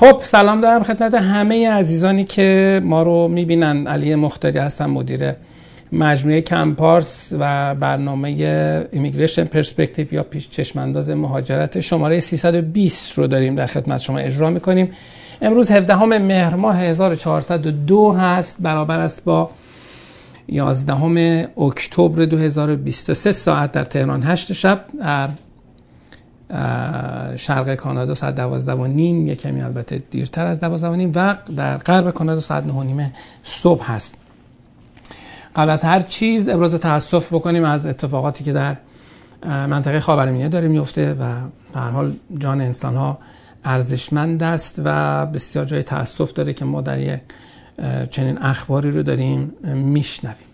خب سلام دارم خدمت همه عزیزانی که ما رو می‌بینن. علی مختاری هستم مدیر مجموعه کمپارس و برنامه ایمیگریشن پرسپکتیو یا پیش چشمانداز مهاجرت. شماره 320 رو داریم در خدمت شما اجرا می‌کنیم. امروز 17 مهر ماه 1402 هست. برابر است با 11 اکتبر 2023 ساعت در تهران 8 شب. در شرق کانادا ساعت 12 و نیم یک کمی البته دیرتر از 12 و نیم و در غرب کانادا ساعت 9 و نیم صبح هست. قبل از هر چیز ابراز تاسف بکنیم از اتفاقاتی که در منطقه خاورمیانه داره میفته و به هر حال جان انسان ها ارزشمند است و بسیار جای تاسف داره که ما در چنین اخباری رو داریم میشنویم.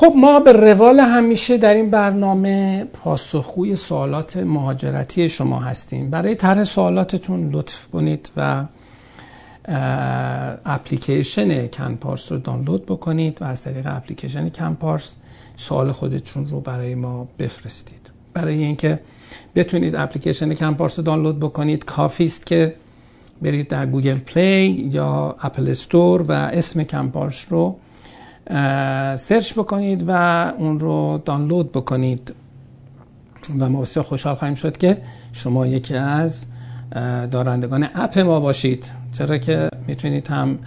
خب ما به روال همیشه در این برنامه پاسخگوی سوالات مهاجرتی شما هستیم. برای طرح سوالاتتون لطف کنید و اپلیکیشن Canpars رو دانلود بکنید و از طریق اپلیکیشن Canpars سوال خودتون رو برای ما بفرستید. برای اینکه بتونید اپلیکیشن Canpars رو دانلود بکنید کافی است که برید در Google Play یا Apple Store و اسم Canpars رو search بکنید و اون رو دانلود بکنید. و ما بسیار خوشحال خواهیم شد که شما یکی از دارندگان اپ ما باشید. چرا که می‌تونید هم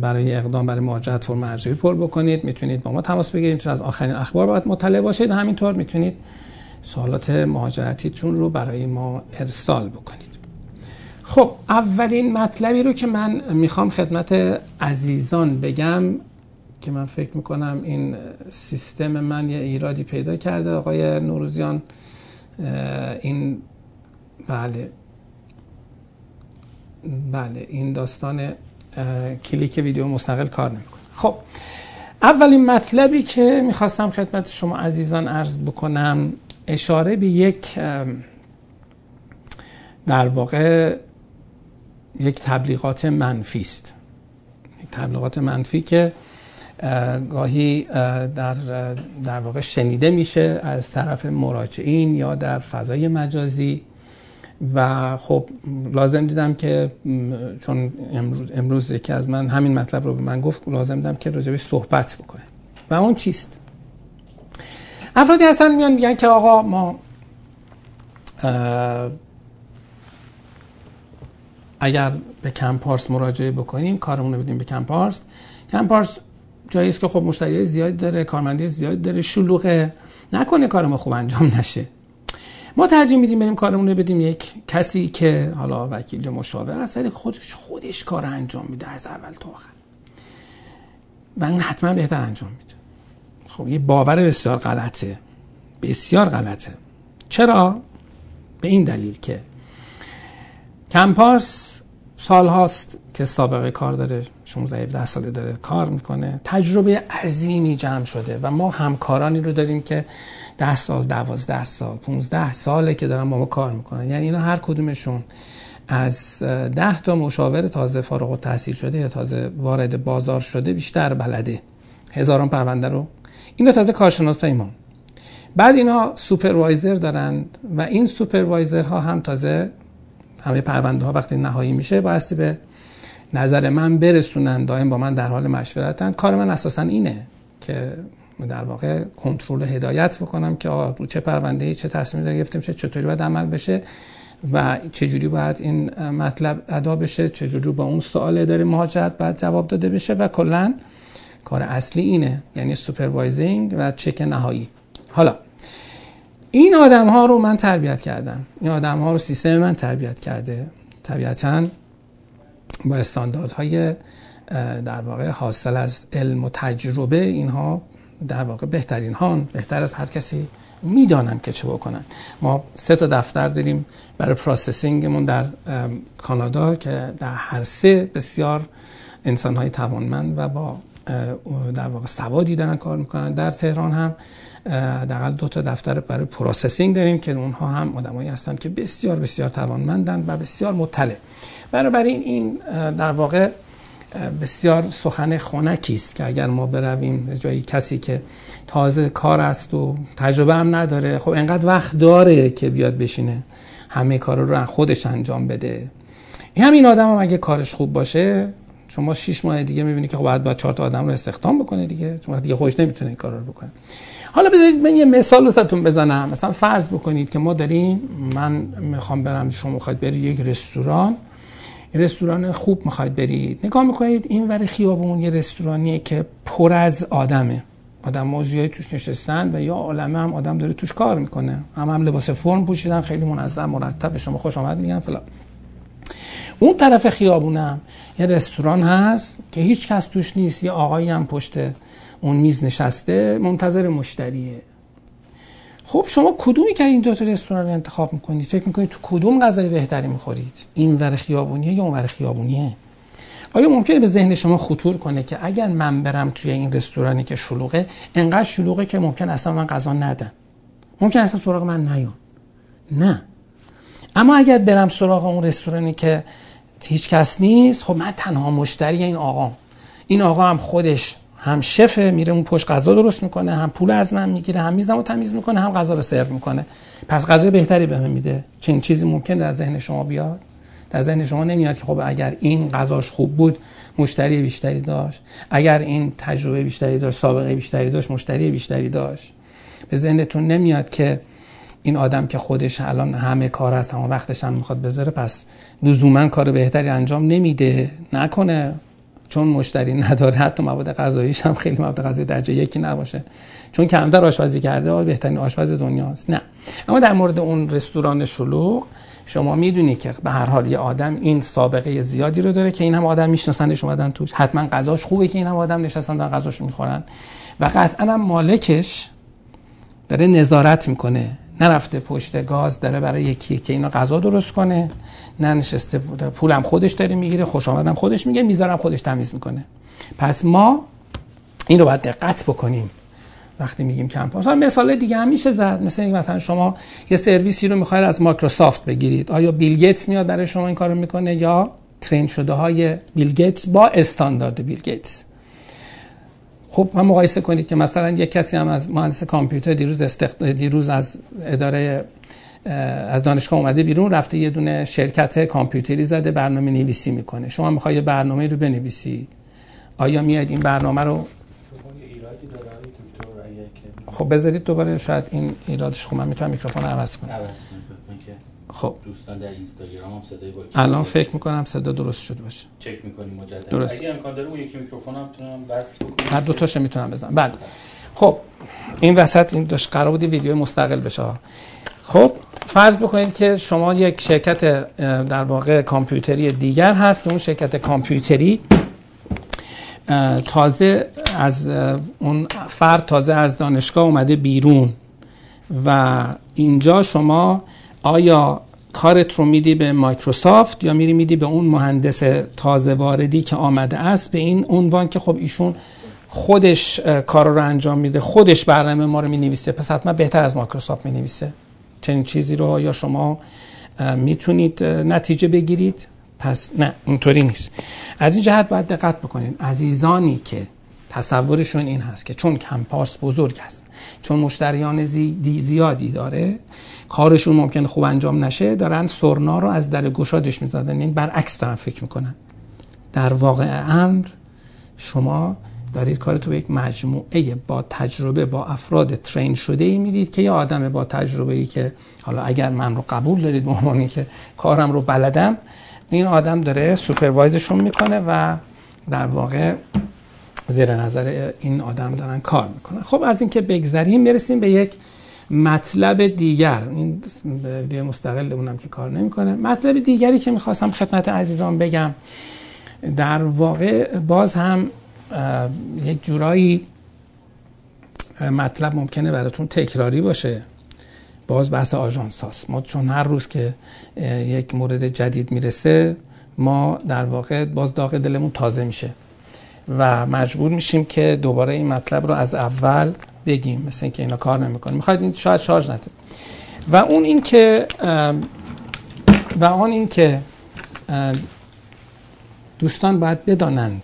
برای اقدام برای مهاجرت فرم ارزیابی پر بکنید. می‌تونید با ما تماس بگیرید. از آخرین اخبار باید مطلع باشید. همینطور می‌تونید سوالات مهاجرتیتون رو برای ما ارسال بکنید. خب اولین مطلبی رو که من می‌خوام خدمت عزیزان بگم که من فکر می‌کنم این سیستم من یه ایرادی پیدا کرده. آقای نوروزیان این بله. بله این داستان کلیک ویدیو مستقل کار نمی‌کنه. خب اولین مطلبی که می‌خواستم خدمت شما عزیزان عرض بکنم اشاره به یک در واقع یک تبلیغات منفی است. تبلیغات منفی که گاهی در در واقع شنیده میشه از طرف مراجعین یا در فضای مجازی. و خب لازم دیدم که چون امروز, امروز یکی از من همین مطلب رو به من گفت لازم دیدم که راجبش صحبت بکنه. و اون چیست؟ افرادی هستن میان میگن که آقا ما اگر به کمپارس مراجعه بکنیم کارمون رو بدیم به کمپارس. کمپارس جایی است که خب مشتری زیادی داره کارمندی زیادی داره شلوغه. نکنه کار ما خوب انجام نشه. ما ترجیح میدیم بریم کارمون رو بدیم یک کسی که حالا وکیل یا مشاور است ولی خودش خودش کار انجام میده از اول تا آخر. و این حتما بهتر انجام میده. خب یه باور بسیار غلطه. بسیار غلطه. چرا؟ به این دلیل که Canpars سال هاست که سابقه کار داره. 16 17 ساله داره کار می‌کنه. تجربه عظیمی جمع شده و ما همکارانی رو داریم که 10 سال 12 سال 15 ساله که دارن با ما کار می‌کنن. یعنی اینا هر کدومشون از 10 تا مشاور تازه فارغ التحصیل شده یا تازه وارد بازار شده بیشتر بلده. هزاران پرونده رو. اینا تازه کارشناسای ما. بعد اینا supervisor دارند و این supervisor ها هم تازه همه پرونده ها وقتی نهایی میشه بایستی به نظر من برسونن دائم با من در حال مشورتن. کار من اساسا اینه که در واقع کنترل هدایت بکنم که رو چه پرونده چه تصمیمی داره گرفته میشه چطوری باید عمل بشه و چه جوری باید این مطلب ادا بشه چه جوری با اون سوال داره مهاجرت باید جواب داده بشه و کلا کار اصلی اینه یعنی supervising و چک نهایی. حالا این آدم ها رو من تربیت کردم. این آدم ها رو سیستم من تربیت کرده. طبیعتا با استانداردهای در واقع حاصل از علم و تجربه اینها در واقع بهترین هان بهتر از هر کسی می‌دانن که چه بکنن ما سه تا دفتر داریم برای پروسسینگمون در کانادا که در هر سه بسیار انسان های توانمند و با در واقع سوادی دارن کار می‌کنن. در تهران هم حداقل دو تا دفتر برای processing داریم که اونها هم آدمایی هستند که بسیار بسیار توانمندن و بسیار مطلع. بنابراین این در واقع بسیار سخن خونکی است که اگر ما برویم جایی کسی که تازه کار است و تجربه هم نداره خب انقدر وقت داره که بیاد بشینه همه کار رو خودش انجام بده. این همین آدم هم اگه کارش خوب باشه شما 6 ماه دیگه می‌بینی که خب باید با چهار تا آدم رو استخدام بکنه دیگه چون دیگه خودش نمی‌تونه این کارا رو بکنه. حالا بذارید من یه مثال واسهتون بزنم. مثلا فرض بکنید که ما داریم من می‌خوام برم شما می‌خواید برید یک رستوران. رستوران خوب می‌خواید برید. نگاه می‌کنید این ور خیابون یه رستورانیه که پر از آدمه. آدم موضوعی توش نشستن و یا عالمه هم آدم داره توش کار می‌کنه. هم هم لباس فرم پوشیدن خیلی منظم مرتب شما خوش آمد میگن فلان. اون طرف خیابونم یه رستوران هست که هیچ کس توش نیست. یه آقایی هم پشت اون میز نشسته منتظر مشتریه. خب شما کدومی که این دو تا رستوران انتخاب می‌کنید فکر می‌کنید تو کدوم غذای بهتری می‌خورید این ور خیابونیه یا اون ور خیابونیه؟ آیا ممکنه به ذهن شما خطور کنه که اگر من برم توی این رستورانی که شلوغه انقدر شلوغه که ممکن اصلا من غذا ندم؟ ممکن اصلا سراغ من نیان. نه. اما اگر برم سراغ اون رستورانی که هیچ کس نیست خب من تنها مشتری این آقا این آقا هم خودش هم شفه میره اون پشت غذا درست می‌کنه هم پول از من می‌گیره هم میزم و تمیز می‌کنه هم غذا رو سرو می‌کنه. پس غذای بهتری به من میده. چنین چیزی ممکن در ذهن شما بیاد؟ در ذهن شما نمیاد که خب اگر این غذاش خوب بود مشتری بیشتری داشت. اگر این تجربه بیشتری داشت سابقه بیشتری داشت مشتری بیشتری داشت. به ذهنتون نمیاد که این آدم که خودش الان همه کار هست اما وقتش هم می‌خواد بذاره پس لزوما کار بهتری انجام نمیده نکنه. چون مشتری نداره حتی مواد غذاییش هم خیلی مواد غذایی درجه یکی نباشه. چون کمتر آشپزی کرده بهترین آشپز دنیاست نه. اما در مورد اون رستوران شلوغ شما می‌دونی که به هر حال یه آدم این سابقه زیادی رو داره که این هم آدم میشناسنش اومدن توش حتما غذاش خوبه که این هم آدم نشستن دارن غذاش می‌خورن. و قطعا هم مالکش داره نظارت می‌کنه. نرفته پشت گاز داره برای یکی که اینا غذا درست کنه. نه نشسته پولم خودش داره می‌گیره خوش آمدم خودش میگه میزارم خودش تمیز می‌کنه. پس ما این رو باید دقت بکنیم. وقتی میگیم Compass مثال دیگه هم میشه زد. مثل مثلا شما یه سرویسی رو می‌خواید از مایکروسافت بگیرید. آیا بیل گیتس میاد برای شما این کارو می‌کنه یا train شده های بیل گیتس با استاندارد بیل گیتس؟ خب من مقایسه کنید که مثلا یک کسی هم از مهندس کامپیوتر دیروز استخد... دیروز از اداره از دانشگاه اومده بیرون رفته یه دونه شرکت کامپیوتری زده برنامه نویسی می‌کنه. شما می‌خوای برنامه رو بنویسید آیا میاد این برنامه رو؟ خب بذارید دوباره شاید این ایرادش خب من می‌تونم میکروفون عوض کنم. خب. دوستان در اینستاگرام هم صدای با الان فکر می‌کنم صدا درست شده باشه. چک می‌کنیم مجدد. درست. اگه امکان داره اون یکی میکروفون هم می‌تونم بس بکنم. هر دو تاشو می‌تونم بزنم. بعد خب این وسط این داشت قرار بود ویدیو مستقل بشه. خب فرض بکنید که شما یک شرکت در واقع کامپیوتری دیگر هست که اون شرکت کامپیوتری تازه از اون فرد تازه از دانشگاه اومده بیرون و اینجا شما آیا کارت رو میدی به مایکروسافت یا میری میدی به اون مهندس تازه واردی که آمده است به این عنوان که خب ایشون خودش کار رو انجام میده خودش برنامه ما رو می نویسه پس حتما بهتر از مایکروسافت می نویسه چنین چیزی رو یا شما می‌تونید نتیجه بگیرید؟ پس نه اونطوری نیست. از این جهت باید دقت بکنید. عزیزانی که تصورشون این هست که چون کمپاس بزرگ است چون مشتریان زیادی داره کارشون ممکن خوب انجام نشه دارن سرنا رو از در گشادش می‌زدن. این یعنی برعکس دارن فکر می‌کنن. در واقع امر شما دارید کارتو به یک مجموعه با تجربه با افراد ترین شده ای می‌دید که یه آدم با تجربه ای که حالا اگر من رو قبول دارید به که کارم رو بلدم این آدم داره سوپروایزشون می‌کنه و در واقع زیر نظر این آدم دارن کار می‌کنن. خب از اینکه بگذریم برسیم به یک مطلب دیگر. این ویدیو مستقل اونم که کار نمی‌کنه. مطلب دیگری که می‌خواستم خدمت عزیزان بگم در واقع باز هم یک جورایی مطلب ممکنه براتون تکراری باشه. باز بحث آژانس هاست. ما چون هر روز که یک مورد جدید می‌رسه ما در واقع باز داغ دلمون تازه میشه. و مجبور میشیم که دوباره این مطلب رو از اول بگیم مثل اینکه اینا کار نمی‌کنه می‌خواید این شاید شارژ نده. و اون این که و آن این که دوستان باید بدانند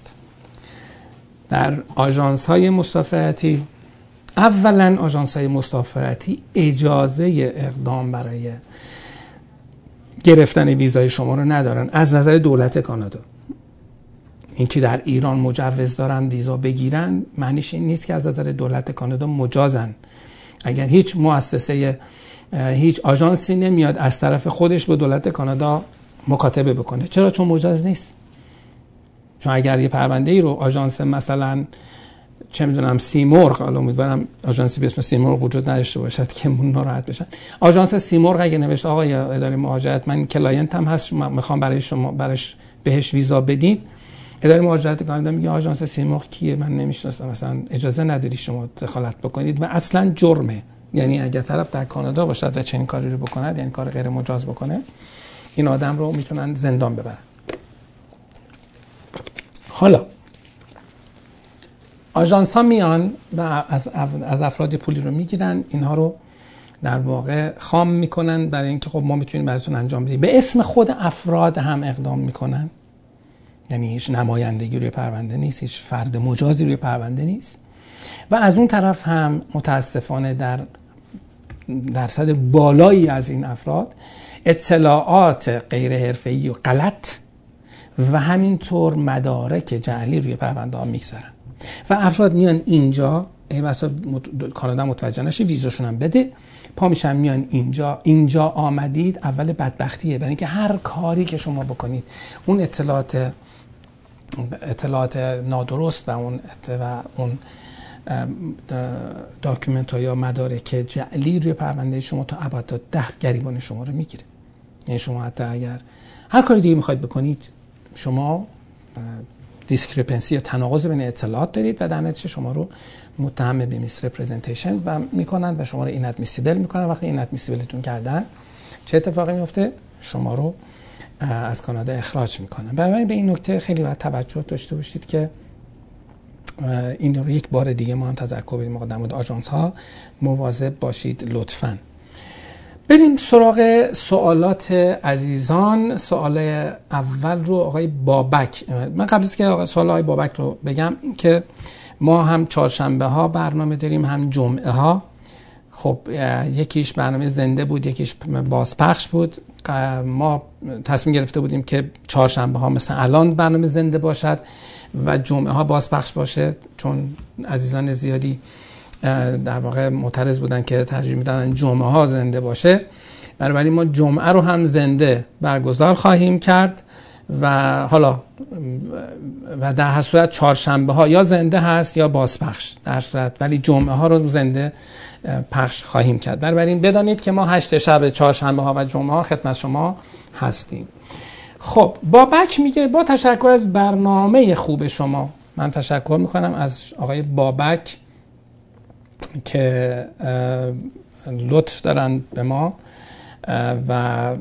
در آژانس های مسافرتی اولا آژانس های مسافرتی اجازه اقدام برای گرفتن ویزای شما رو ندارن از نظر دولت کانادا. اینکه در ایران مجوز دارن ویزا بگیرن معنیش این نیست که از نظر دولت کانادا مجازن. اگر هیچ مؤسسه هیچ آژانسی نمیاد از طرف خودش به دولت کانادا مکاتبه بکنه. چرا؟ چون مجاز نیست. چون اگر یه پرونده ای رو آژانس مثلا چه می‌دونم سیمرغ حالا امیدوارم آژانسی به اسم سیمرغ وجود نداشته باشد که من ناراحت بشن. آژانس سیمرغ اگه نوشت آقای اداره مهاجرت من client م هست می‌خوام برای شما برش بهش ویزا بدین. اداره مهاجرت کانادا میگه آژانس سیمرغ کیه؟ من نمی‌شناسم. مثلا اجازه نداری شما دخالت بکنید. و اصلا جرمه. یعنی اگر طرف در کانادا باشد و چنین کاری رو بکند یعنی کار غیر مجاز بکنه این آدم رو می‌تونن زندان ببرن. حالا آژانس ها میان و از, از افراد پولی رو می‌گیرن. اینها رو در واقع خام می‌کنن. برای اینکه خب ما می‌تونیم براتون انجام بدیم. به اسم خود افراد هم اقدام می‌کنن. یعنی هیچ نمایندگی روی پرونده نیست هیچ فرد مجازی روی پرونده نیست. و از اون طرف هم متاسفانه در درصد بالایی از این افراد اطلاعات غیر حرفه‌ای و غلط و همینطور مدارک جعلی روی پرونده ها می‌گذارن. و افراد میان اینجا ای بسا کانادا متوجه نشه ویزاشون هم بده. پا میشن میان اینجا. اینجا آمدید اول بدبختیه. برای اینکه هر کاری که شما بکنید اون اطلاعات اطلاعات نادرست و اون و اون document ها یا مدارک جعلی روی پرونده شما تا ابد تا ده گریبان شما رو می‌گیره. یعنی شما حتی اگر هر کاری دیگه می‌خواید بکنید شما discrepancy یا تناقض بین اطلاعات دارید و در نتیجه شما رو متهم به misrepresentation و می‌کنن و شما رو inadmissible می‌کنن وقتی inadmissible تون کردن چه اتفاقی میفته شما رو از کانادا اخراج می‌کنن برای به این نکته خیلی باید توجه داشته باشید که این رو یک بار دیگه ما هم تذکر بدیم در مورد آژانس ها مواظب باشید لطفاً. بریم سراغ سوالات عزیزان. سوال اول رو آقای بابک. من قبل از که سوال آقای بابک رو بگم که ما هم چهارشنبه ها برنامه داریم هم جمعه ها خب یکیش برنامه زنده بود یکیش بازپخش بود. ما تصمیم گرفته بودیم که چهارشنبه ها مثل الان برنامه زنده باشد و جمعه ها بازپخش باشه چون عزیزان زیادی در واقع معترض بودن که ترجیح میدن جمعه ها زنده باشه. بنابراین ما جمعه رو هم زنده برگزار خواهیم کرد. و حالا و در هر صورت چهارشنبه ها یا زنده هست یا بازپخش در صورت ولی جمعه ها رو زنده پخش خواهیم کرد. بنابراین بدانید که ما هشت شب چهارشنبه ها و جمعه ها خدمت شما هستیم. خب بابک میگه با تشکر از برنامه خوب شما. من تشکر می‌کنم از آقای بابک که لطف دارن به ما و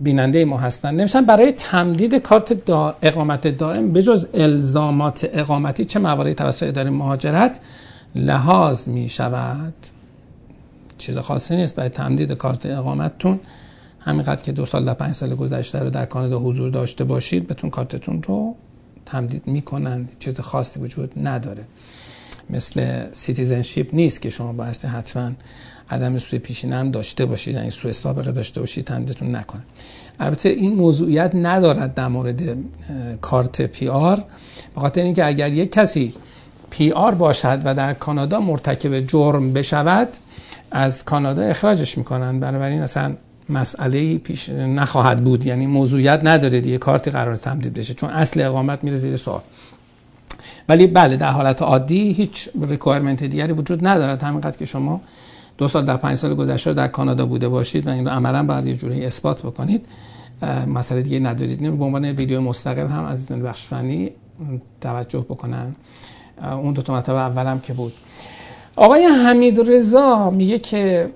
بیننده ما هستن. نمیشن برای تمدید کارت دا اقامت دائم بجز الزامات اقامتی چه مواردی توسط اداره مهاجرت؟ لحاظ می شود چیز خاصی نیست برای تمدید کارت اقامتتون. همینقدر که دو سال در پنج سال گذشته رو در کانادا حضور داشته باشید بهتون کارتتون رو تمدید می‌کنند چیز خاصی وجود نداره. مثل citizenship نیست که شما بایستی حتما عدم سوء پیشینه هم داشته باشید. یعنی سوء سابقه داشته باشید تمدیدتون نکنه. البته این موضوعیت ندارد در مورد کارت PR. به خاطر اینکه اگر یک کسی PR باشد و در کانادا مرتکب جرم بشود از کانادا اخراجش می‌کنن بنابراین اصلا مسئله پیش نخواهد بود. یعنی موضوعیت نداره دیگه کارتی قرار است تمدید بشه. چون اصل اقامت میره زیر سوال. ولی بله در حالت عادی هیچ requirement دیگری وجود ندارد. همینقدر که شما دو سال در پنج سال گذشته در کانادا بوده باشید و این رو عملا باید یه جوری اثبات بکنید. مسئله دیگه ندارید. به عنوان ویدیو مستقل هم از بخش فنی توجه بکنن. اون دو تا مطلب اولم که بود. آقای حمید رضا میگه که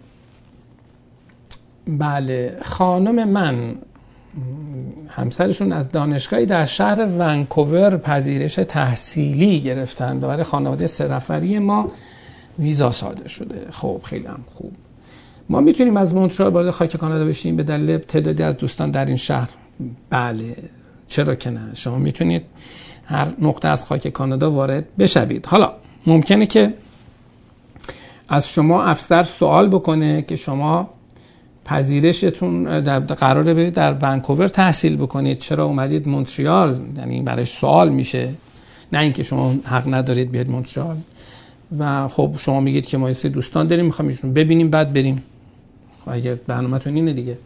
بله خانم من همسرشون از دانشگاهی در شهر ونکوور پذیرش تحصیلی گرفتن. برای خانواده سه ما ویزا صادر شده. خب خیلی هم خوب. ما می‌تونیم از مونترال وارد خاک کانادا بشیم. به دلیل تعدادی از دوستان در این شهر. بله. چرا که نه. شما می‌تونید هر نقطه از خاک کانادا وارد بشوید. حالا ممکنه که از شما افسر سوال بکنه که شما پذیرشتون در قراره برید در ونکوور تحصیل بکنید. چرا اومدید مونتریال؟ یعنی برای سوال میشه. نه اینکه شما حق ندارید بیاد مونتریال. و خب شما میگید که ما یه دوستان داریم می‌خوام ببینیم بعد بریم. خب اگه برنامه‌تون اینه دیگه.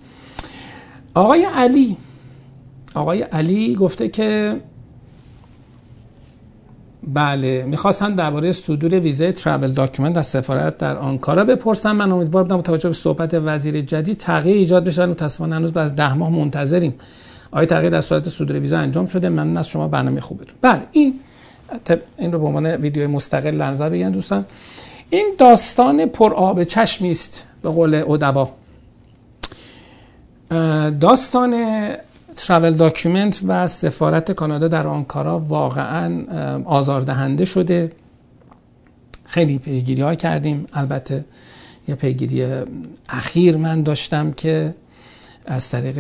آقای علی آقای علی گفته که بله می‌خواستن درباره صدور ویزای travel document از سفارت در آنکارا بپرسم من امیدوار بودم توجه به صحبت وزیر جدید تغییر ایجاد بشه متاسفانه هنوز از ده ماه منتظریم. آیا تغییر در صورت صدور ویزا انجام شده؟ ممنون از شما برنامه خوبتون. بله این این رو به عنوان ویدیو مستقل نظر بگن دوستان. این داستان پر آب چشمی است به قول ادبا. داستان travel document و سفارت کانادا در آنکارا واقعا آزاردهنده شده. خیلی پیگیری ها کردیم. البته یه پیگیری اخیر من داشتم که از طریق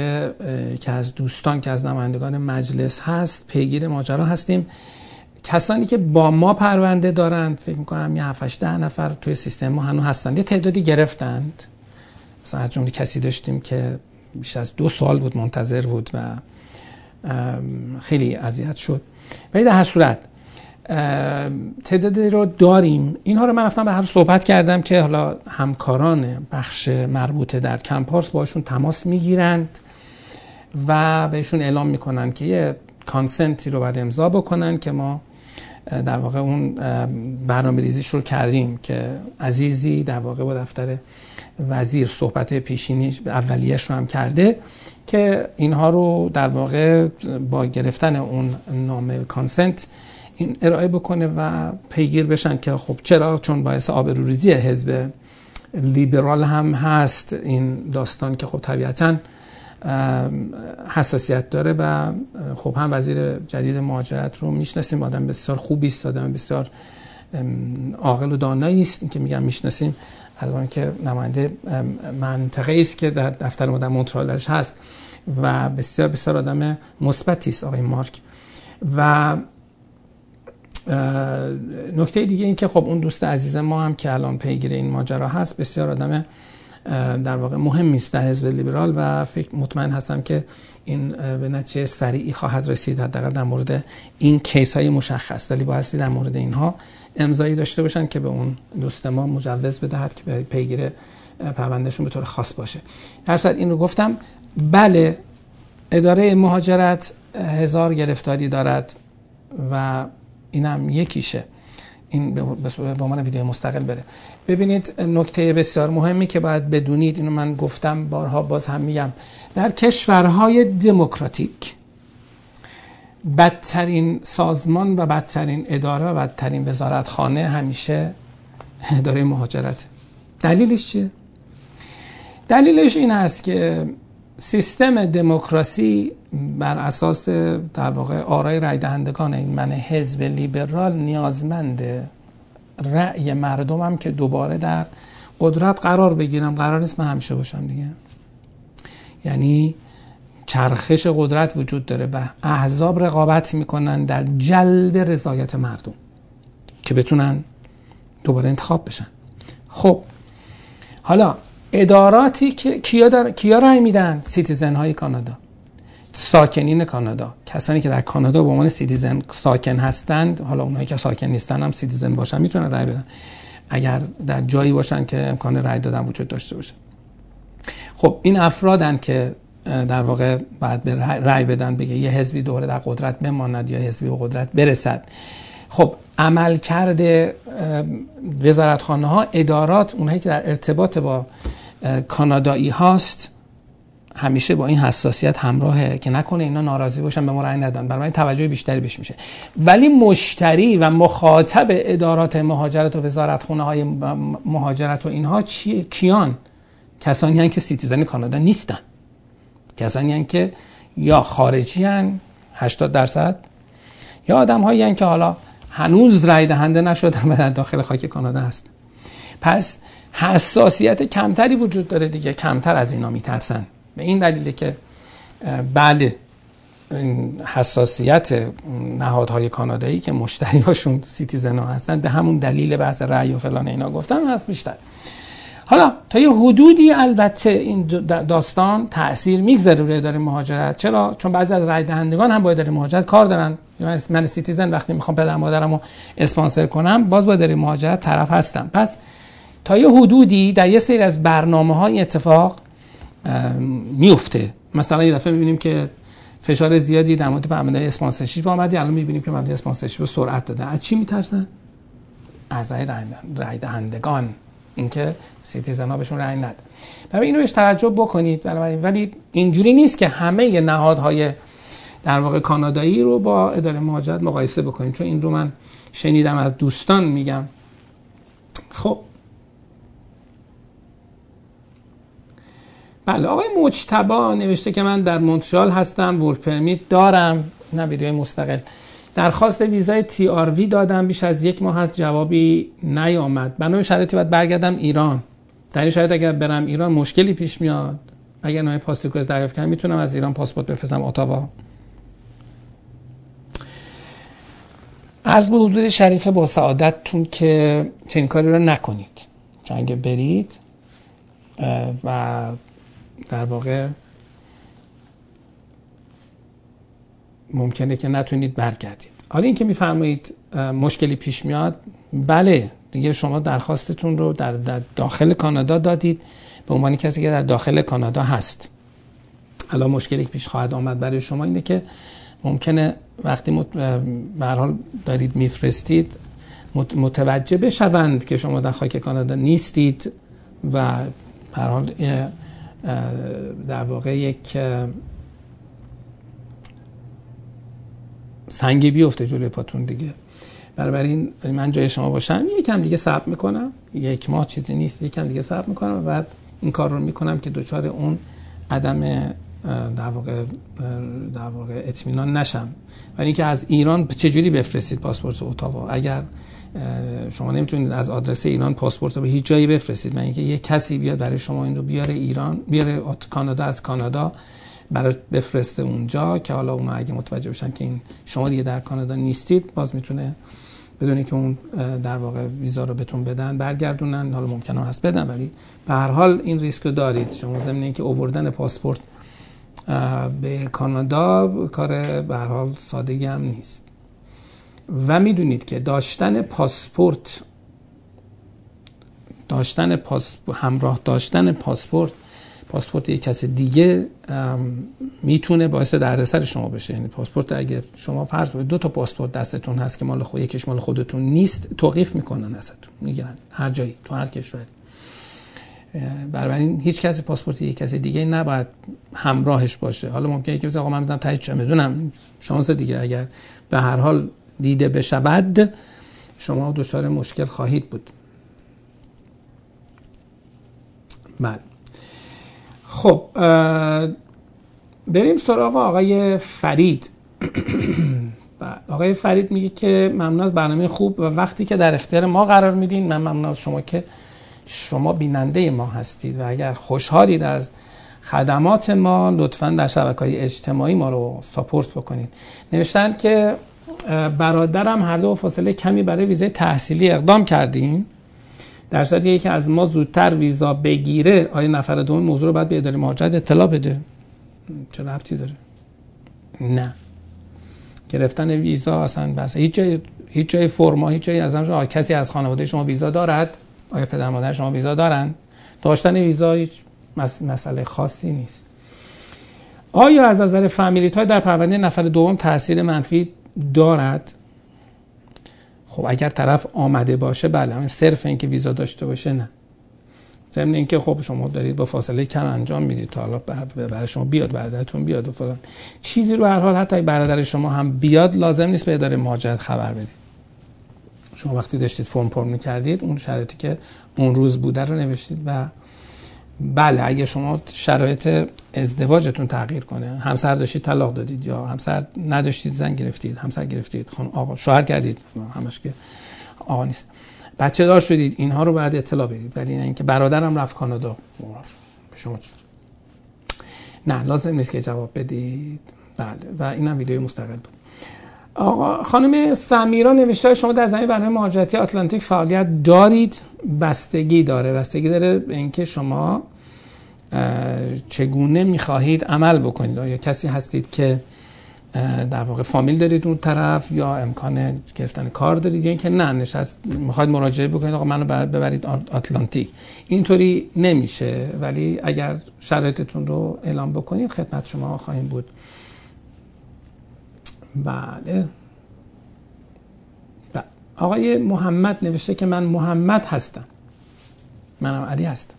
که از دوستان که از نمایندگان مجلس هست پیگیر ماجرا هستیم. کسانی که با ما پرونده دارند فکر می‌کنم یه 7 ده نفر توی سیستم ما هنوز هستند یه تعدادی گرفتند. مثلا از جمله کسی داشتیم که بیش از دو سال بود منتظر بود و خیلی اذیت شد. ولی در هر صورت تعدادی رو داریم. اینها رو من رفتم به هر صحبت کردم که حالا همکاران بخش مربوطه در کمپارس باشون تماس می‌گیرند و بهشون اعلام می‌کنن که یه کانسنتی رو باید امضا بکنن که ما در واقع اون برنامه ریزیش رو کردیم که عزیزی در واقع با دفتر وزیر صحبت پیشینیش اولیش رو هم کرده که اینها رو در واقع با گرفتن اون نام کانسنت این ارائه بکنه و پیگیر بشن که خب چرا؟ چون باعث آبروریزی حزب لیبرال هم هست این داستان که خب طبیعتا حساسیت داره و خب هم وزیر جدید مهاجرت رو می‌شناسیم آدم بسیار خوبی است آدم بسیار عاقل و دانایی است. این که میگم می‌شناسیم از که نماینده منطقه است که در دفتر در مونترال درش هست و بسیار بسیار آدم مثبتی است آقای مارک. و نکته دیگه این که خب اون دوست عزیز ما هم که الان پیگیر این ماجرا هست بسیار آدم در واقع مهم است در حزب لیبرال و فکر مطمئن هستم که این به نتیجه سریعی خواهد رسید. حداقل در مورد این کیس های مشخص. ولی بایستی در مورد اینها امضایی داشته باشن که به اون دوست ما مجوز بدهد که پیگیر پروندهشون به طور خاص باشه. در صورت این رو گفتم بله اداره مهاجرت هزار گرفتاری دارد و اینم یکیشه. این به عنوان ویدیو مستقل بره. ببینید نکته بسیار مهمی که باید بدونید اینو من گفتم بارها باز هم میگم. در کشورهای دموکراتیک بدترین سازمان و بدترین اداره و بدترین وزارتخانه همیشه اداره مهاجرت. دلیلش چیه؟ دلیلش این است که سیستم دموکراسی بر اساس در واقع آرای رای دهندگان این من حزب لیبرال نیازمند رأی مردمم که دوباره در قدرت قرار بگیرم قرار نیست من همیشه باشم دیگه. یعنی چرخش قدرت وجود داره و احزاب رقابت می‌کنن در جلب رضایت مردم که بتونن دوباره انتخاب بشن. خب حالا اداراتی که کیا, در... کیا رای میدن؟ citizen های کانادا. ساکنین کانادا. کسانی که در کانادا به عنوان citizen ساکن هستند حالا اونایی که ساکن نیستن هم citizen باشن می‌تونن رای بدن. اگر در جایی باشن که امکان رای دادن وجود داشته باشه. خب این افرادن که در واقع باید به رای بدن بگه یه حزبی دوره در قدرت بماند یا حزبی به قدرت برسد. خب عمل کرده وزارتخانه ها ادارات اونهایی که در ارتباط با کانادایی هاست همیشه با این حساسیت همراهه که نکنه اینا ناراضی باشن به ما رأی ندن. برای توجه بیشتری بهش میشه. ولی مشتری و مخاطب ادارات مهاجرت و وزارتخونه های مهاجرت و اینها چیه؟ کیان؟ کسانی هن که citizen کانادا نیستن. کسانی هن که یا خارجی هن 80 درصد یا آدم هایی که حالا هنوز رای دهنده نشدن و در داخل خاک کانادا هست پس حساسیت کمتری وجود داره دیگه کمتر از اینا میترسن. به این دلیله که بله حساسیت نهادهای کانادایی که مشتریاشون citizen ها هستن به همون دلیل بحث رأی و فلان اینا گفتم هست بیشتر. حالا تا یه حدودی البته این داستان تاثیر می‌گذاره روی اداره مهاجرت. چرا؟ چون بعضی از رای دهندگان هم با اداره مهاجرت کار دارن. من citizen وقتی می‌خوام پدر مادرم رو اسپانسر کنم باز با اداره مهاجرت طرف هستم. پس تا یه حدودی در یه سری از برنامه های اتفاق میفته. مثلا یه دفعه می‌بینیم که فشار زیادی در مورد پرونده sponsorship آمده. الان می‌بینیم که پرونده sponsorship رو سرعت داده. از چی میترسن؟ از رای دهندگان. اینکه citizen ها بهشون رای نده برای اینو بهش توجه بکنید. ولی اینجوری نیست که همه نهادهای در واقع کانادایی رو با اداره مهاجرت مقایسه بکنید. چون این رو من شنیدم از دوستان میگم. خب بله آقای مجتبا نوشته که من در مونترال هستم ورک پرمیت دارم. نه ویدیو مستقل. درخواست ویزای تی آر وی دادم. بیش از یک ماه هست جوابی نیامد. بنابراین شرایطی باید برگردم ایران. در این شرایط اگر برم ایران مشکلی پیش میاد. اگر نامه پاسپورت دریافت کنم می‌تونم از ایران پاسپورت بفرستم اتاوا. عرض به حضور شریفه با سعادتتون که چنین کاری رو نکنید. که اگه برید و در واقع ممکنه که نتونید برگردید. حالا اینکه میفرمایید مشکلی پیش میاد بله دیگه شما درخواستتون رو در, داخل کانادا دادید. به عنوان کسی که در داخل کانادا هست. الان مشکلی پیش خواهد آمد برای شما اینه که ممکنه وقتی مت... حال دارید میفرستید متوجه بشوند که شما در خاک کانادا نیستید و به حال در واقع یک سنگی بیفته جلوی پاتون دیگه. این من جای شما باشم یکم دیگه صبر می‌کنم. یک ماه چیزی نیست یکم دیگه صبر می‌کنم و بعد این کار رو می‌کنم که دوچار اون عدم در واقع در واقع اطمینان نشم. ولی اینکه از ایران چجوری بفرستید پاسپورت اتاوا؟ اگر شما نمی‌تونید از آدرس ایران پاسپورت رو به هیچ جایی بفرستید. من اینکه یه کسی بیاد برای شما این رو بیاره ایران بیاره کانادا از کانادا برای بفرسته اونجا که حالا اون اگه متوجه بشن که این شما دیگه در کانادا نیستید باز می‌تونه بدونی که اون در واقع ویزا رو بهتون بدن برگردونن. حالا ممکنه هست بدن ولی به هر حال این ریسک رو دارید. شما ضمن اینکه اووردن پاسپورت به کانادا کار به هر حال سادگی هم نیست. و می‌دونید که داشتن پاسپورت داشتن پاس همراه داشتن پاسپورت پاسپورت یک کس دیگه می‌تونه باعث دردسر شما بشه. یعنی پاسپورت اگه شما فرض کنید دو تا پاسپورت دستتون هست که مال خود یکیش مال خودتون نیست توقیف می‌کنن ازتون. می‌گیرن هر جایی تو هر کشوری. بنابراین هیچ کسی پاسپورت یک کسی دیگه نباید همراهش باشه. حالا ممکنه که آقا من بزنم تایید چه می‌دونم شانس دیگه اگر. به هر حال دیده بشود شما دچار مشکل خواهید بود. بله. خب بریم سراغ آقای فرید. بله، آقای فرید میگه که ممنون از برنامه خوب و وقتی که در اختیار ما قرار میدین من ممنون از شما که شما بیننده ما هستید و اگر خوشحالید از خدمات ما لطفا در شبکه های اجتماعی ما رو ساپورت بکنید. نوشتن که برادرم هر دو فاصله کمی برای ویزای تحصیلی اقدام کردیم. در صورتی که از ما زودتر ویزا بگیره آیا نفر دوم موضوع رو باید به اداره مهاجرت اطلاع بده؟ چه ربطی داره؟ نه. گرفتن ویزا اصلا بس. هیچ جای هیچ جای فرما هیچ جای از شما کسی از خانواده شما ویزا دارد؟ آیا پدر مادر شما ویزا دارن؟ داشتن ویزا هیچ مسئله خاصی نیست. آیا از نظر فامیلیت های در پرونده نفر دوم تاثیر منفی دارد؟ خب اگر طرف آمده باشه بله همین صرف اینکه ویزا داشته باشه نه. ضمن اینکه خب شما دارید با فاصله کم انجام می‌دید تا حالا برای شما بیاد برادرتون بیاد و فلان. چیزی رو هر حال حتی برادر شما هم بیاد لازم نیست به اداره مهاجرت خبر بدید. شما وقتی داشتید فرم پر می‌کردید اون شرایطی که اون روز بوده رو نوشتید و بله اگه شما شرایط ازدواجتون تغییر کنه همسر داشتید طلاق دادید یا همسر نداشتید زن گرفتید همسر گرفتید خانم آقا شوهر کردید همش که آقا نیست. بچه دار شدید اینها رو بعد اطلاع بدید. ولی اینکه برادرم رفت کانادا. به شما نه لازم نیست که جواب بدید. بله و اینم ویدیو مستقل بود. آقا خانم سمیرا نوشته شما در زمین برنامه مهاجرتی آتلانتیک فعالیت دارید؟ بستگی داره. بستگی داره به اینکه شما چگونه می‌خواهید عمل بکنید. یا کسی هستید که در واقع فامیل دارید اون طرف یا امکان گرفتن کار دارید؟ یا اینکه نه نشست می‌خواید مراجعه بکنید آقا منو ببرید آتلانتیک. اینطوری نمیشه. ولی اگر شرایطتون رو اعلام بکنید خدمت شما خواهیم بود. بله. آقای محمد نوشته که من محمد هستم. منم علی هستم.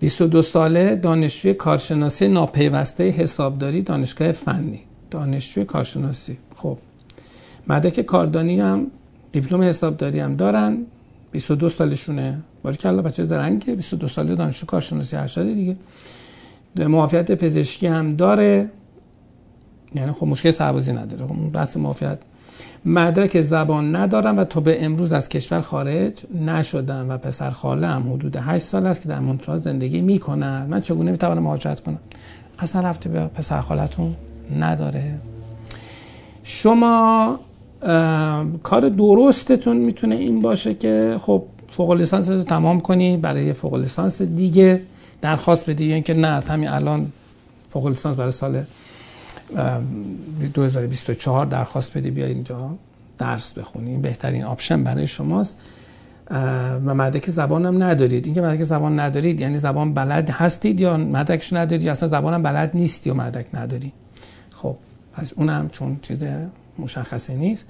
22 ساله دانشجوی کارشناسی ناپیوسته حسابداری دانشگاه فنی. دانشجوی کارشناسی. خب. مدرک کاردانی هم دیپلم حسابداری هم دارن. 22 سالشونه. باری که بچه زرنگه. 22 ساله دانشجو کارشناسی ارشد دیگه. معافیت پزشکی هم داره. یعنی خب مشکل سربازی نداره. خب بحث معافیت مدرک زبان ندارم و تا به امروز از کشور خارج نشدم و پسر خاله هم حدود 8 سال است که در مونترال زندگی می کند من چگونه می توانم مهاجرت کنم؟ اصلا رفته به پسر خالتون نداره. شما کار درستتون می‌تونه این باشه که خب فوق لیسانس رو تمام کنی برای فوق لیسانس دیگه. درخواست بدی اینکه نه از همین الان فوق لیسانس برای سال 2024 درخواست بدی بیا اینجا درس بخونی. بهترین option برای شماست. و مدرک زبان هم ندارید. اینکه مدرک زبان ندارید یعنی زبان بلد هستید یا مدرکش ندارید یا اصلا زبان هم بلد نیستی و مدرک نداری. خب پس اونم چون چیز مشخصی نیست.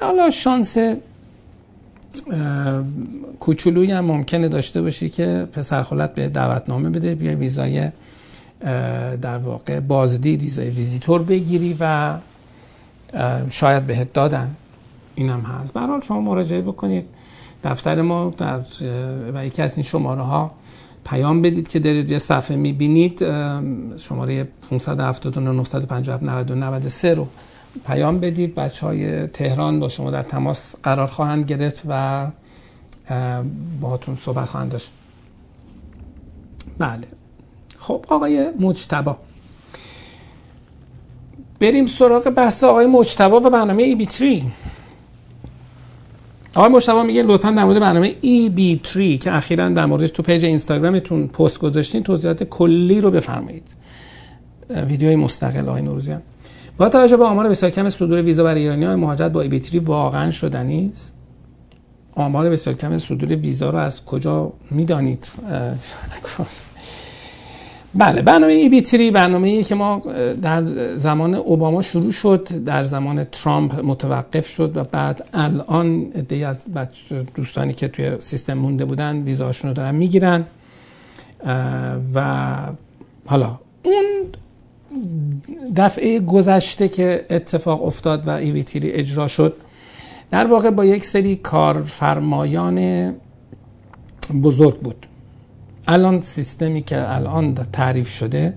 حالا شانس کوچولویی هم ممکنه داشته باشی که پسر خالت به دعوتنامه بده بیا ویزای در واقع بازدید ویزای ویزیتور بگیری و شاید بهت دادن. اینم هست. برحال شما مراجعه بکنید. دفتر ما در و یکی از این شماره ها پیام بدید که دارید یه صفحه می‌بینید. شماره 579 957 92 رو پیام بدید. بچه های تهران با شما در تماس قرار خواهند گرفت و باهاتون صحبت خواهند داشت. بله. خب آقای مجتبا بریم سراغ بحث آقای مجتبا و برنامه ای بی تری آقای مجتبا میگه لطفا در مورد برنامه ای بی تری که اخیرا در موردش تو page اینستاگرامتون پست گذاشتین توضیحات کلی رو بفرمایید. ویدیوی مستقل آقای نوروزیان با توجه به آمار بسیار کم صدور ویزا برای ایرانی های مهاجرت با ای بی تری واقعا شدنی است آمار بسیار کم صدور ویزا رو از کجا می‌دانید؟ بله برنامه ای بی تری برنامه ای که ما در زمان اوباما شروع شد در زمان ترامپ متوقف شد و بعد الان عده‌ای از دوستانی که توی سیستم مونده بودن ویزاشون رو دارن می‌گیرن. و حالا اون دفعه گذشته که اتفاق افتاد و ای بی اجرا شد در واقع با یک سری کارفرمایان بزرگ بود. الان سیستمی که الان تعریف شده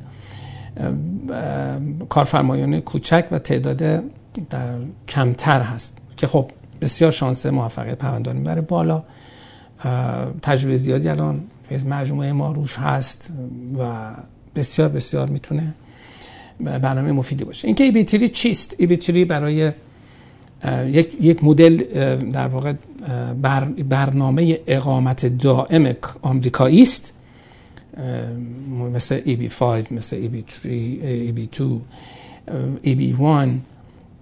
کارفرمایان کوچک و تعداد در کمتر هست که خب بسیار شانس موفقیت پروندانی برای بالا تجربه زیادی الان مجموعه ما روش هست و بسیار بسیار می‌تونه برنامه مفیدی باشه. اینکه ای بیتری چیست؟ ای بیتری برای یک, یک مدل در واقع برنامه اقامت دائم آمریکایی است مثل EB5 مثل EB3 EB2 EB1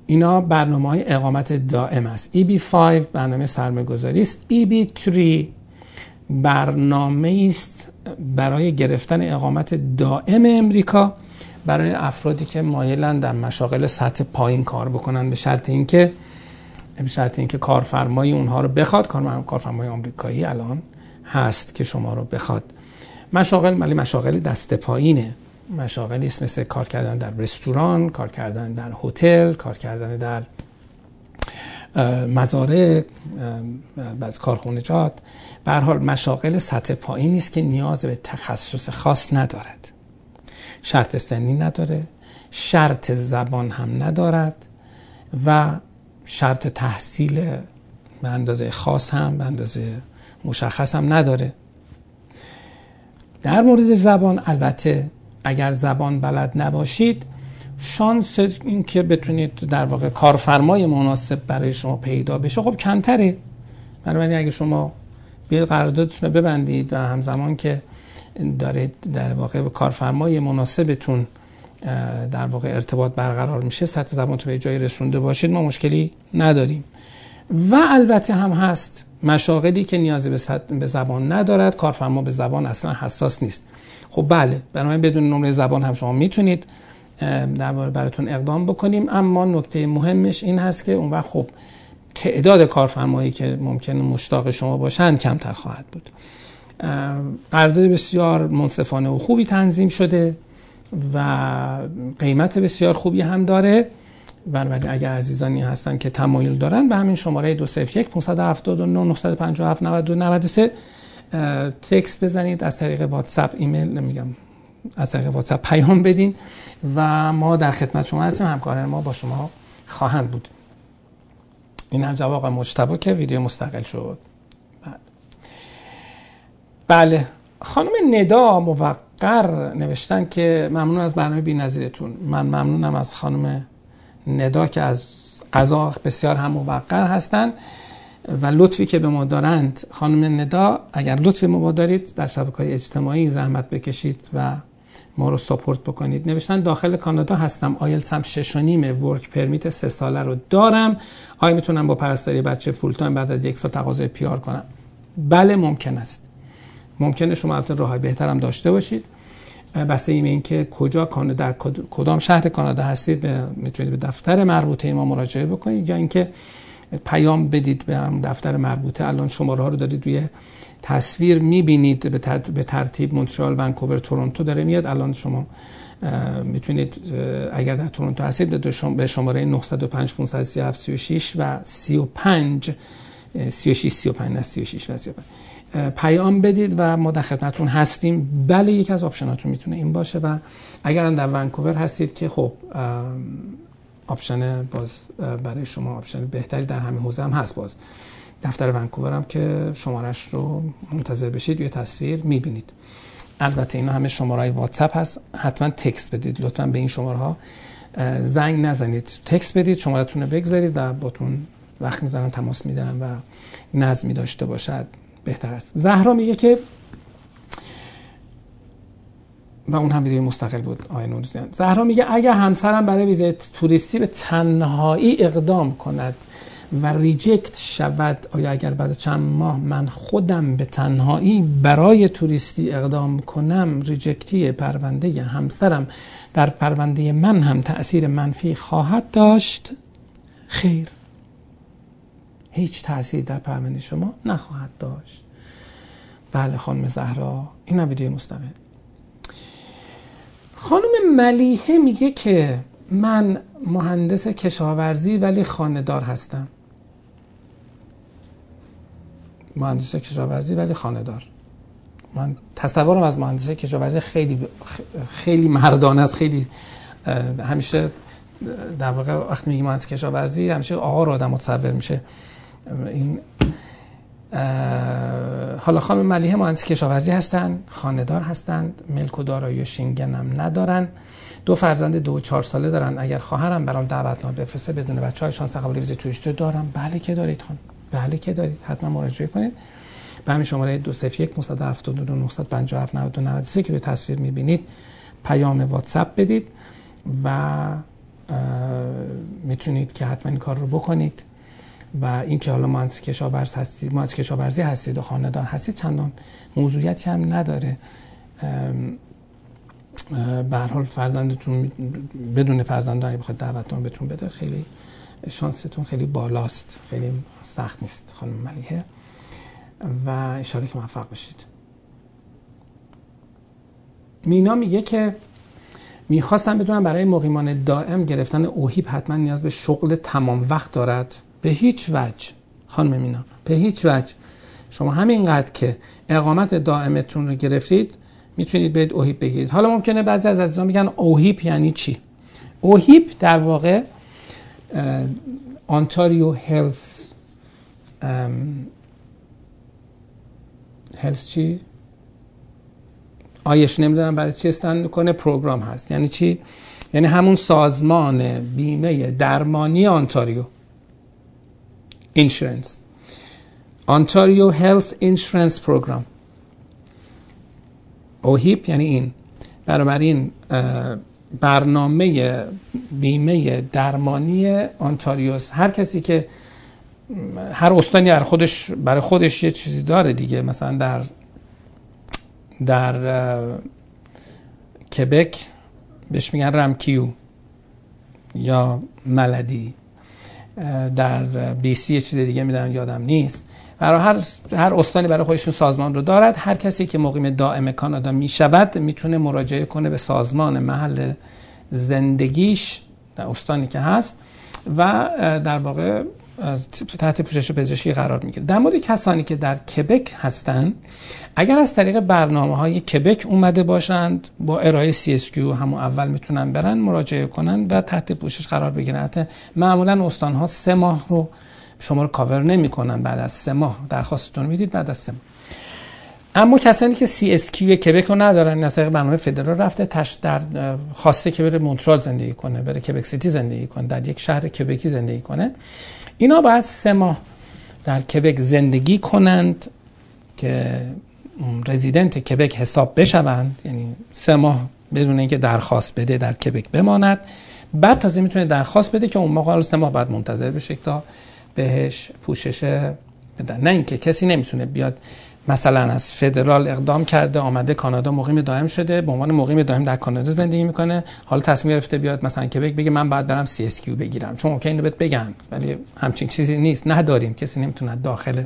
اینا برنامه های اقامت دائم است. EB5 برنامه سرمایه گذاری است EB3 برنامه است برای گرفتن اقامت دائم امریکا برای افرادی که مایلن در مشاغل سطح پایین کار بکنن به شرط اینکه به شرط اینکه کارفرمای اونها رو بخواد. کارفرمای آمریکایی الان هست که شما رو بخواد. مشاغل ولی مشاغل دست پایینه. مشاغلی است مثل کار کردن در رستوران کار کردن در هتل کار کردن در مزارع بعض کارخونجات به حال مشاغل سطح پایینی است که نیاز به تخصص خاص ندارد. شرط سنی نداره شرط زبان هم ندارد و شرط تحصیل به اندازه خاص هم به اندازه مشخص هم نداره. در مورد زبان البته اگر زبان بلد نباشید شانس این که بتونید در واقع کارفرمای مناسب برای شما پیدا بشه خب کمتره. بنابراین اگه شما بیاید قراردادتون رو ببندید و همزمان که دارید در واقع کارفرمای مناسبتون در واقع ارتباط برقرار میشه سطح زبان تو به جای رسونده باشید ما مشکلی نداریم. و البته هم هست مشاغلی که نیازی به زبان ندارد کارفرما به زبان اصلا حساس نیست. خب بله بنابراین بدون نمره زبان هم شما می‌تونید براتون اقدام بکنیم. اما نکته مهمش این هست که اون وقت خب تعداد کارفرمایی که ممکنه مشتاق شما باشن کمتر خواهد بود. قرارداد بسیار منصفانه و خوبی تنظیم شده و قیمت بسیار خوبی هم داره. بنابراین اگر عزیزانی هستن که تمایل دارن به همین شماره 201 579 957 92 93 تکست بزنید. از طریق واتساپ ایمیل نمیگم از طریق واتساپ پیام بدین و ما در خدمت شما هستیم. همکاران ما با شما خواهند بود. این هم جواب مجتبا که ویدیو مستقل شد. بله, بله. خانم ندا موقر نوشتن که ممنون از برنامه بی نظیرتون من ممنونم از خانم ندا که از قضا بسیار هم موقر هستند و لطفی که به ما دارند خانم ندا اگر لطفی ما دارید در شبکه اجتماعی زحمت بکشید و ما رو support بکنید. نوشتن داخل کانادا هستم. آیل سم شش و نیم work permit سه ساله رو دارم. آیا می‌تونم با پرستاری بچه full time بعد از یک سال تقاضای PR کنم. بله ممکن است. ممکنه شما البته راه بهترم داشته باشید. بسته این اینکه کجا کانادا در کدام شهر کانادا هستید می‌تونید به دفتر مربوطه ما مراجعه بکنید یا اینکه پیام بدید به هم دفتر مربوطه. الان شماره ها رو دارید روی تصویر می‌بینید به ترتیب مونترال ونکوور تورنتو داره میاد. الان شما می‌تونید اگر در تورنتو هستید به شماره 905 537 36 و 35 36 35 نه 36 و 35 پیام بدید و ما در خدمتتون هستیم. بله یکی از option اتون می‌تونه این باشه و اگر در ونکوور هستید که خب option باز برای شما option بهتری در همین حوزه هم هست باز. دفتر ونکوور هم که شمارش رو منتظر بشید یه تصویر می‌بینید. البته اینا همه شماره های واتساپ هست. حتما text بدید. لطفا به این شماره ها زنگ نزنید. text بدید شمارتون رو بگذارید و باهاتون وقت می‌زنن تماس میدن و نظمی داشته باشد. بهتر است. زهرا میگه که و اون هم ویدیو مستقل بود آقای نوروزیان زهرا میگه اگر همسرم برای ویزای توریستی به تنهایی اقدام کند و reject شود آیا اگر بعد چند ماه من خودم به تنهایی برای توریستی اقدام کنم reject ی پرونده همسرم در پرونده من هم تأثیر منفی خواهد داشت؟ خیر. هیچ تأثیر در پرونده شما نخواهد داشت. بله خانم زهرا این هم ویدیو مستقل خانم ملیحه میگه که من مهندس کشاورزی ولی خاندار هستم. مهندس کشاورزی ولی خاندار من تصورم از مهندس کشاورزی خیلی خیلی مردانه است خیلی همیشه در واقع وقتی میگی مهندس کشاورزی همیشه آقا رو آدم متصور میشه. این حالا خانم ملیحه مهندس کشاورزی هستن خاندار هستند ملک و دارایی و شینگن هم ندارن. دو فرزند دو و چهار ساله دارن. اگر خواهرم برام دعوتنامه بفرسته بدون بچه های شانس قبول ویزا توریستی دارم. بله که دارید خان بله که دارید. حتما مراجعه کنید. به همین شماره 201 972 957 92 93 که روی تصویر می‌بینید پیام واتساپ بدید و می‌تونید که حتما این کار رو بکنید. و اینکه حالا مهندس کشاورز هستید مهندس کشاورزی هستید و خانه‌دار هستید چندان موضوعیتی هم نداره. به حال فرزندتون بدون فرزند اگه بخواد دعوتتون بهتون بده خیلی شانستون خیلی بالاست خیلی سخت نیست خانم ملیحه. و اشاره که موفق بشید. مینا میگه که می‌خواستم بدونم برای مقیمان دائم گرفتن اوهیب حتما نیاز به شغل تمام وقت دارد. به هیچ وجه خانم مینا به هیچ وجه. شما همینقدر که اقامت دائمتون رو گرفتید می‌تونید برید اوهیپ بگیرید. حالا ممکنه بعضی از عزیزان میگن اوهیپ یعنی چی؟ اوهیپ در واقع آنتاریو هلس هلس چی؟ آیش نمی‌دونم برای چی استند کنه پروگرام هست. یعنی چی؟ یعنی همون سازمان بیمه درمانی آنتاریو. اینشورنس آنتاریو هلث اینشورنس پروگرام اوهیپ یعنی این. بنابراین برنامه بیمه درمانی آنتاریوس هر کسی که هر استانی برای خودش برای خودش یه چیزی داره دیگه. مثلا در در کبک بهش میگن رمکیو یا ملدی. در بی سی چیز دیگه میدن یادم نیست. برای هر هر استانی برای خودشون سازمان رو دارد. هر کسی که مقیم دائم کانادا می‌شود می‌تونه مراجعه کنه به سازمان محل زندگیش در استانی که هست و در واقع از تحت پوشش پزشکی قرار می‌گیره. در مورد کسانی که در کبک هستند اگر از طریق برنامه های کبک اومده باشند با ارائه CSQ همون اول می‌تونن برن مراجعه کنن و تحت پوشش قرار بگیرن. معمولا استان ها سه ماه رو شما رو کاور نمی‌کنن بعد از سه ماه. درخواستتون می‌دید بعد از سه ماه. اما کسانی که CSQ کبک رو ندارن از طریق برنامه فدرال رفته تش در خواسته که بره مونترال زندگی کنه بره کبک سیتی زندگی کنه در یک شهر کبکی زندگی کنه. اینا باید سه ماه در کبک زندگی کنند که رزیدنت کبک حساب بشوند. یعنی سه ماه بدون اینکه درخواست بده در کبک بماند. بعد تازه می‌تونه درخواست بده که اون موقع سه ماه بعد منتظر بشه تا بهش پوشش بدن نه اینکه کسی نمی‌تونه بیاد مثلا از فدرال اقدام کرده آمده کانادا مقیم دائم شده به عنوان مقیم دائم در کانادا زندگی می‌کنه. حالا تصمیم گرفته بیاد مثلا کبک بگه من بعد برم CSQ بگیرم. چون ممکنه اینو بهت بگن ولی همچین چیزی نیست. نداریم. کسی نمی‌تونه داخل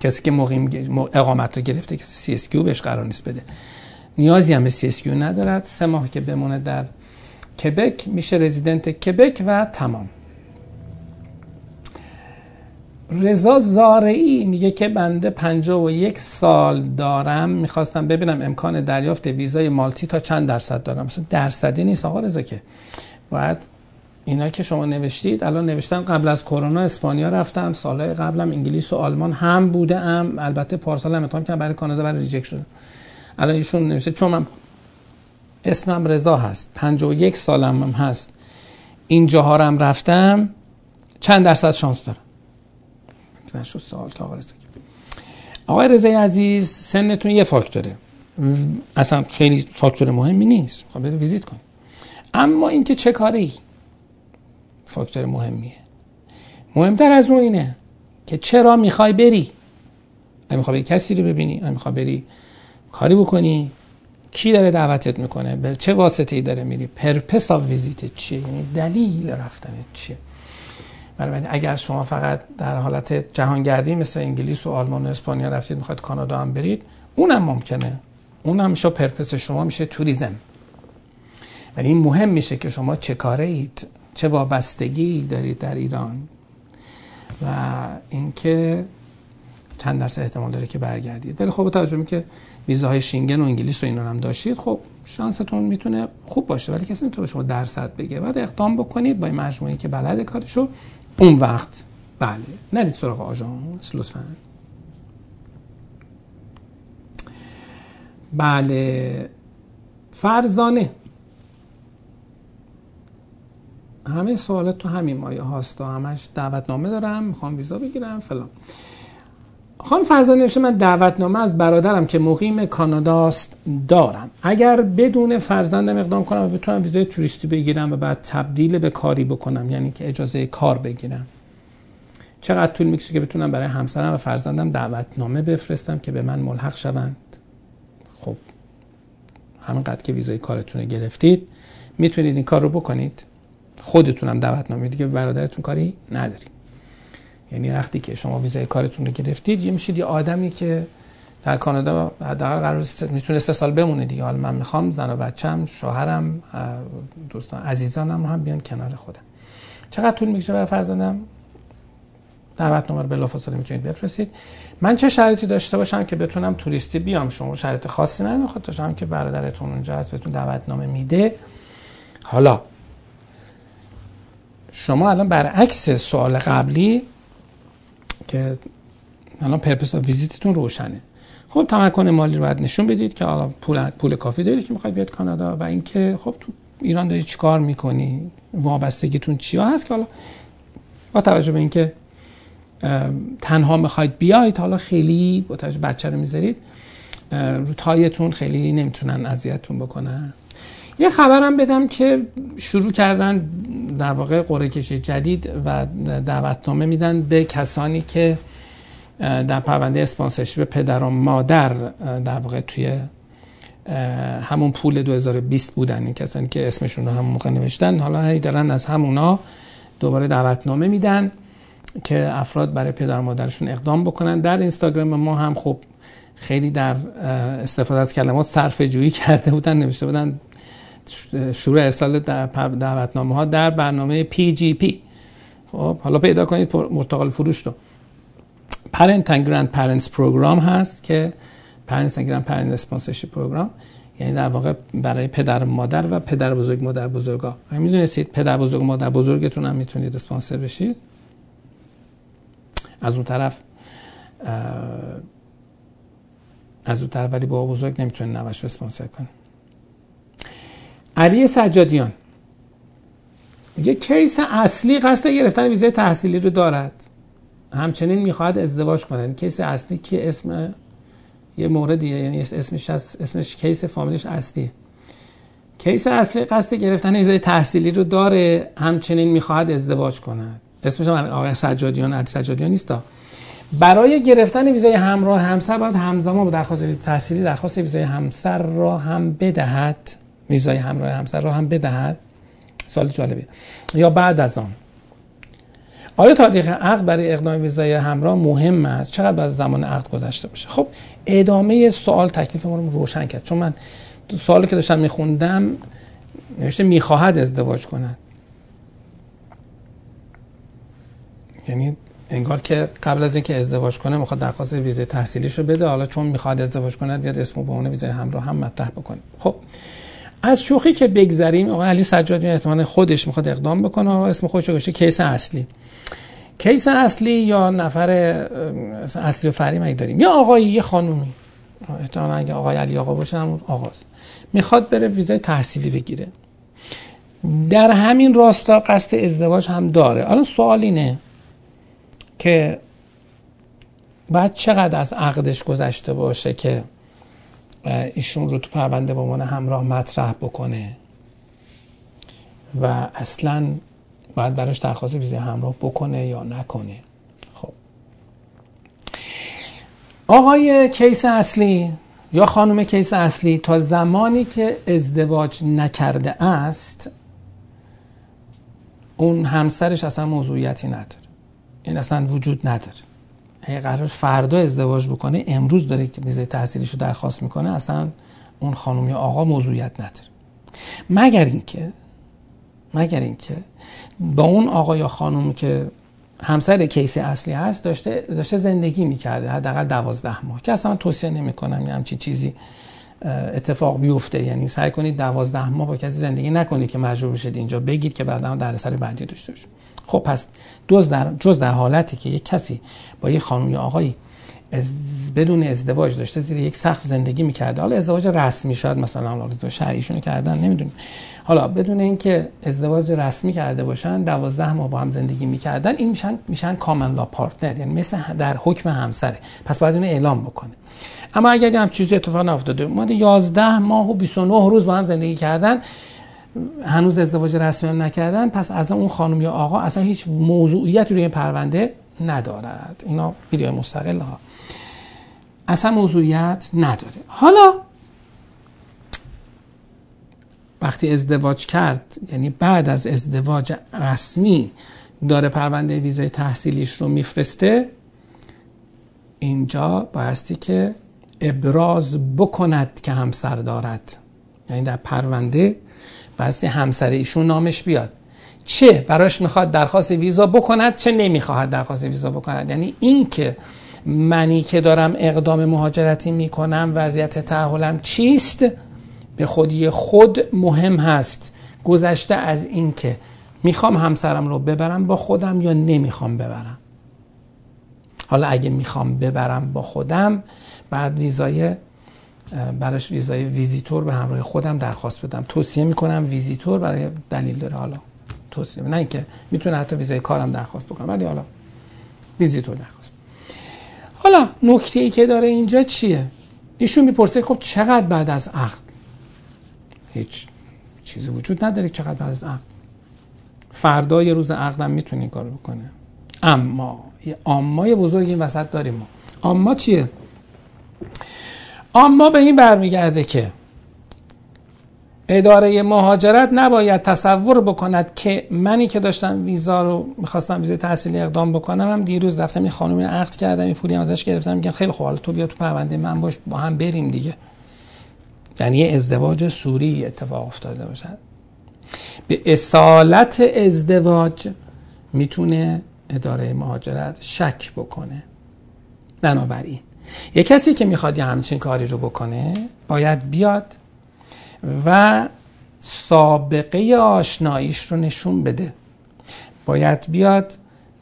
کسی که مقیم اقامت رو گرفته کسی CSQ بهش قرار نیست بده. نیازی هم به CSQ ندارد. سه ماه که بمونه در کبک میشه رزیدنت کبک و تمام. رضا زارعی میگه که بنده و یک سال دارم می‌خواستم ببینم امکان دریافت ویزای multi تا چند درصد دارم. مثلا درصدی نیست آقا رضا که. باید اینا که شما نوشتید الان نوشتن قبل از کرونا اسپانیا رفتم سالهای قبلم انگلیس و آلمان هم بوده ام البته پارسال هم امتحان کردم برای کانادا برای reject شده الان ایشون نوشته چون من اسمم رضا هست 51 سالم هم هست اینجاها هم رفتم چند درصد شانس دارم؟ نشد سوال تا آقای رضا آقای رضای عزیز سنتون یه فاکتوره. اصلا خیلی فاکتور مهمی نیست. خب بده ویزیت کن اما اینکه چه کاری فاکتور مهمیه؟ مهمتر از اون اینه که چرا می‌خوای بری؟ آیا می‌خوای بری کسی رو ببینی آیا می‌خوای بری کاری بکنی کی داره دعوتت می‌کنه؟ به چه واسطه ای داره میری؟ purpose of visit چیه؟ یعنی دلیل رفتن چیه؟ بنابراین اگر شما فقط در حالت جهانگردی مثل انگلیس و آلمان و اسپانیا رفتید می‌خواید کانادا هم برید اونم ممکنه. اونم میشه purpose شما میشه tourism. ولی این مهم میشه که شما چه کاره اید؟ چه وابستگی دارید در ایران؟ و اینکه چند درصد احتمال داره که برگردید. ولی خب توجه که ویزاهای شینگن و انگلیس و اینا هم داشتید خب شانستون می‌تونه خوب باشه. ولی کسی نمی‌تونه شما درصد بگه. بعد اقدام بکنید با این مجموعه که بلد کارشو. اون وقت بله. نرید سراغ آژانس لطفا. بله. فرزانه. همه سوالات تو همین مایه هاست و همش دعوتنامه دارم می‌خوام ویزا بگیرم فلان. خان فرزانه نوشته من دعوتنامه از برادرم که مقیم کاناداست دارم. اگر بدون فرزندم اقدام کنم و بتونم ویزای توریستی بگیرم و بعد تبدیل به کاری بکنم یعنی که اجازه کار بگیرم. چقدر طول می‌کشه که بتونم برای همسرم و فرزندم دعوتنامه بفرستم که به من ملحق شوند؟ خب همینقدر که ویزای کارتون گرفتید می‌تونید این کار رو بکنید. خودتونم دعوتنامه دیگه برادرتون کاری ندارید. یعنی وقتی که شما ویزای کارتون رو گرفتید یه میشید یه آدمی که در کانادا حداقل قرار می‌تونه سه سال بمونه دیگه. حالا من می‌خوام زن و بچم شوهرم دوستان عزیزانم هم بیان کنار خودم. چقدر طول می‌کشه برای فرزندم؟ دعوتنامه رو بلافاصله می‌تونید بفرستید. من چه شرایطی داشته باشم که بتونم توریستی بیام؟ شما شرایط خاصی نداره خاطر که برادرتون اونجا هست بهتون دعوتنامه میده. حالا شما الان برعکس سوال قبلی که الان پرپس ویزیتتون روشنه. خب تمکن مالی رو باید نشون بدید که حالا پول پول کافی دارید که می‌خواید بیاد کانادا و اینکه خب تو ایران داری چیکار می‌کنی؟ وابستگیتون چیا هست که حالا با توجه به اینکه تنها می‌خواید بیاید حالا خیلی با توجه بچه رو می‌ذارید رو تایتون خیلی نمی‌تونن اذیتتون بکنن. یه خبرم بدم که شروع کردن در واقع قرعه کشی جدید و دعوتنامه میدن به کسانی که در پرونده اسپانسرشیپ پدر و مادر در واقع توی همون پول 2020 بودن. این کسانی که اسمشون رو همون موقع نوشتن حالا هی دارن از همونا دوباره دعوتنامه میدن که افراد برای پدر و مادرشون اقدام بکنن. در اینستاگرام ما هم خب خیلی در استفاده از کلمات صرفه جویی کرده بودن نوشته بودن شروع ارسال دعوتنامه ها در برنامه P خب حالا پیدا کنید پرتقال فروش رو. Parent and Grandparents Program هست که Parents and Grandparent Sponsorship Program یعنی در واقع برای پدر مادر و پدر بزرگ مادر بزرگا. می‌دونستید پدر بزرگ مادر بزرگتون هم می‌تونید اسپانسر بشید. از اون طرف از اون طرف ولی بابابزرگ نمی‌تونه نوه‌ش رو اسپانسر کنه. علی سجادیان. میگه case اصلی قصد گرفتن ویزای تحصیلی رو دارد. همچنین می‌خواهد ازدواج کنه case اصلی که اسم یه موردیه یعنی اسمش اسمش case فامیلش اصلیه. case اصلی قصد گرفتن ویزای تحصیلی رو داره همچنین می‌خواهد ازدواج کند. اسمش آقای سجادیان علی سجادیان نیست. برای گرفتن ویزای همراه همسر باید همزمان با درخواست ویزای تحصیلی درخواست ویزای همسر را هم بدهد. ویزای همراه همسر را هم بدهد؟ سوال جالبی یا بعد از آن. آیا تاریخ عقد برای اقدام ویزای همراه مهم است؟ چقدر بعد زمان عقد گذشته باشه؟ خب ادامه سوال تکلیف ما رو روشن کرد. چون من سوالی که داشتم میخوندم نوشته می‌خواهد ازدواج کند. یعنی انگار که قبل از اینکه ازدواج کنه می‌خواد درخواست ویزای تحصیلیش رو بده. حالا چون می‌خواد ازدواج کنه بیاد اسمو به عنوان ویزای همراه هم مطرح بکنه. خب از شوخی که بگذریم آقای علی سجادی احتمال خودش می‌خواد اقدام بکنه. و اسم خودش گذاشته کیس اصلی. کیس اصلی یا نفر اصلی و فریم اگه داریم؟ یا آقایی یه خانومی. احتمال اگه آقای علی آقا باشه همون آغاز می‌خواد بره ویزای تحصیلی بگیره. در همین راستا قصد ازدواج هم داره. الان سوال اینه که بعد چقدر از عقدش گذشته باشه که ایشون رو تو پرونده به عنوان همراه مطرح بکنه. و اصلا باید براش درخواست ویزای همراه بکنه یا نکنه. خب. آقای کیس اصلی یا خانم کیس اصلی تا زمانی که ازدواج نکرده است اون همسرش اصلا موضوعیتی نداره. این اصلا وجود نداره. قرار فردا ازدواج بکنه امروز داره که ویزای تحصیلیشو درخواست می‌کنه اصلا اون خانم یا آقا موضوعیت نداره. مگر اینکه مگر اینکه با اون آقا یا خانومی که همسر کیس اصلی هست داشته داشته زندگی می‌کرده حداقل دوازده ماه که اصلا توصیه نمی‌کنم یه همچین چیزی اتفاق بیفته. یعنی سعی کنید دوازده ماه با کسی زندگی نکنید که مجبور بشید اینجا بگید که بعدا در سر بعدی داشته خب پس جز در, جز در حالتی که یک کسی با یک خانم یا آقایی از بدون ازدواج داشته زیر یک سقف زندگی می‌کرده. حالا ازدواج رسمی شاید مثلا ازدواج شرعیشون کردن نمی‌دونیم. حالا بدون اینکه ازدواج رسمی کرده باشن دوازده ماه با هم زندگی می‌کردن این میشن میشن کامن لا پارتنر یعنی مثل در حکم همسره. پس باید اینو اعلام بکنه. اما اگر هم چیزی اتفاق نیفتاده ما 11 ماه و 29 روز با هم زندگی کردن هنوز ازدواج رسمی هم نکردن پس از اون خانم یا آقا اصلا هیچ موضوعیت روی پرونده ندارد. اینا ویدیو مستقل ها اصلا موضوعیت نداره. حالا وقتی ازدواج کرد یعنی بعد از ازدواج رسمی داره پرونده ویزای تحصیلیش رو میفرسته اینجا بایستی که ابراز بکند که همسر دارد. یعنی در پرونده بایستی همسر ایشون نامش بیاد. چه؟ براش می‌خواد درخواست ویزا بکند چه نمی‌خواهد درخواست ویزا بکند؟ یعنی این که منی که دارم اقدام مهاجرتی می‌کنم وضعیت تحولم چیست؟ به خودی خود مهم هست. گذشته از این که می‌خوام همسرم رو ببرم با خودم یا نمی‌خوام ببرم؟ حالا اگه می‌خوام ببرم با خودم بعد ویزای براش ویزای ویزیتور به همراه خودم درخواست بدم. توصیه می‌کنم ویزیتور برای دلیل داره. حالا توصیه نه اینکه می‌تونه حتی ویزای کارم درخواست بکنم ولی حالا ویزیتور درخواست. حالا نکته ای که داره اینجا چیه؟ ایشون می‌پرسه خب چقدر بعد از عقد؟ هیچ چیزی وجود نداره چقدر بعد از عقد. فردا یه روز عقدم می‌تونه این کارو بکنه. اما یه آمای بزرگ این وسط داریم ما. آما چیه؟ اما به این برمیگرده که اداره مهاجرت نباید تصور بکند که منی که داشتم ویزا رو می‌خواستم ویزای تحصیلی اقدام بکنم هم دیروز رفتم این خانومی عقد کردم این پولی ازش گرفتم میگن خیلی خوب تو بیا تو پرونده من باش با هم بریم دیگه. یعنی ازدواج سوری اتفاق افتاده باشد به اصالت ازدواج می‌تونه اداره مهاجرت شک بکنه. بنابراین یه کسی که می‌خواد یه همچین کاری رو بکنه باید بیاد و سابقه آشناییش رو نشون بده. باید بیاد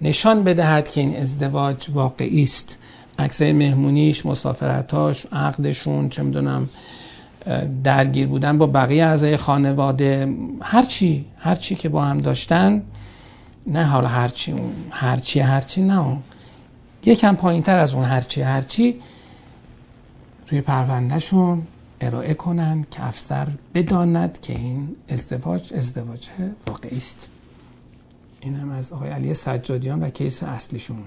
نشان بدهد که این ازدواج واقعی است. عکسای مهمونیش مسافرتاش عقدشون چه می‌دونم درگیر بودن با بقیه اعضای خانواده هرچی هرچی که با هم داشتن نه حالا هرچی هرچی هرچی نه. یکم پایین تر از اون هرچی هرچی توی پروندهشون ارائه کنند که افسر بداند که این ازدواج ازدواج واقعی است. این هم از آقای علی سجادیان و کیس اصلیشون.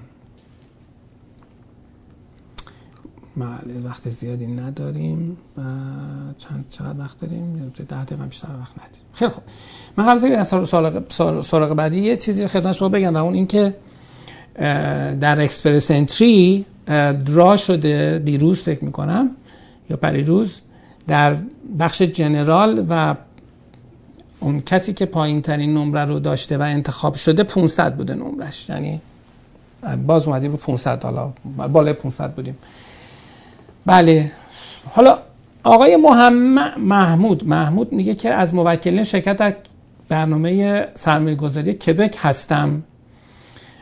بله وقت زیادی نداریم و چند چقدر وقت داریم؟ ده دقیقه بیشتر وقت نداریم. خیلی خوب. من قبل از سراغ, بعدی یه چیزی خدمت شما بگم اون اینکه در اکسپرس انتری درا شده دیروز فکر می‌کنم یا پریروز در بخش جنرال و اون کسی که پایین ترین نمره رو داشته و انتخاب شده 500 بوده نمرش. یعنی باز اومدیم رو 500 حالا بالای 500 بودیم. بله. حالا آقای محمد محمود محمود میگه که از موکلین شرکت برنامه سرمایه گذاری کبک هستم.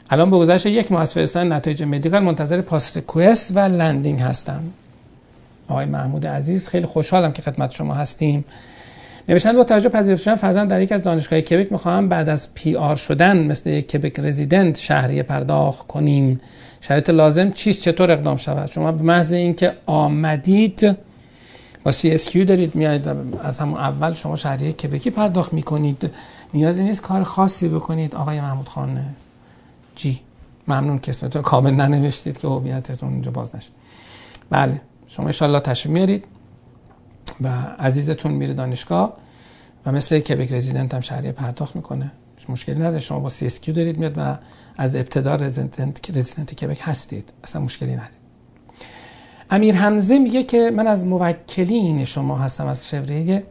الان به گذشت یک ماه از فرستن نتایج medical منتظر passport request و landing هستم. آقای محمود عزیز خیلی خوشحالم که خدمت شما هستیم. نوشتن با توجه پذیرفته شدن فرزند در یک از دانشگاه کبک می‌خواهم بعد از PR شدن مثل یک کبک رزیدنت شهریه پرداخت کنیم. شرایط لازم چیست؟ چطور اقدام شود؟ شما به محض اینکه آمدید با سی اس دارید میایید و از همون اول شما شهری کبکی پرداخت می‌کنید نیازی نیست کار خاصی بکنید. آقای محمود خان جی ممنون که اسمتون کامل ننوشتید که هویتتون اینجا باز نشه. بله. شما انشالله تشریف میارید و عزیزتون میره دانشگاه و مثل کبک رزیدنت هم شهریه پرداخت می‌کنه. مشکلی نداره. شما با CSQ دارید میاد و از ابتدا resident resident کبک هستید. اصلا مشکلی ندید امیر حمزه میگه که من از موکلین شما هستم از فوریه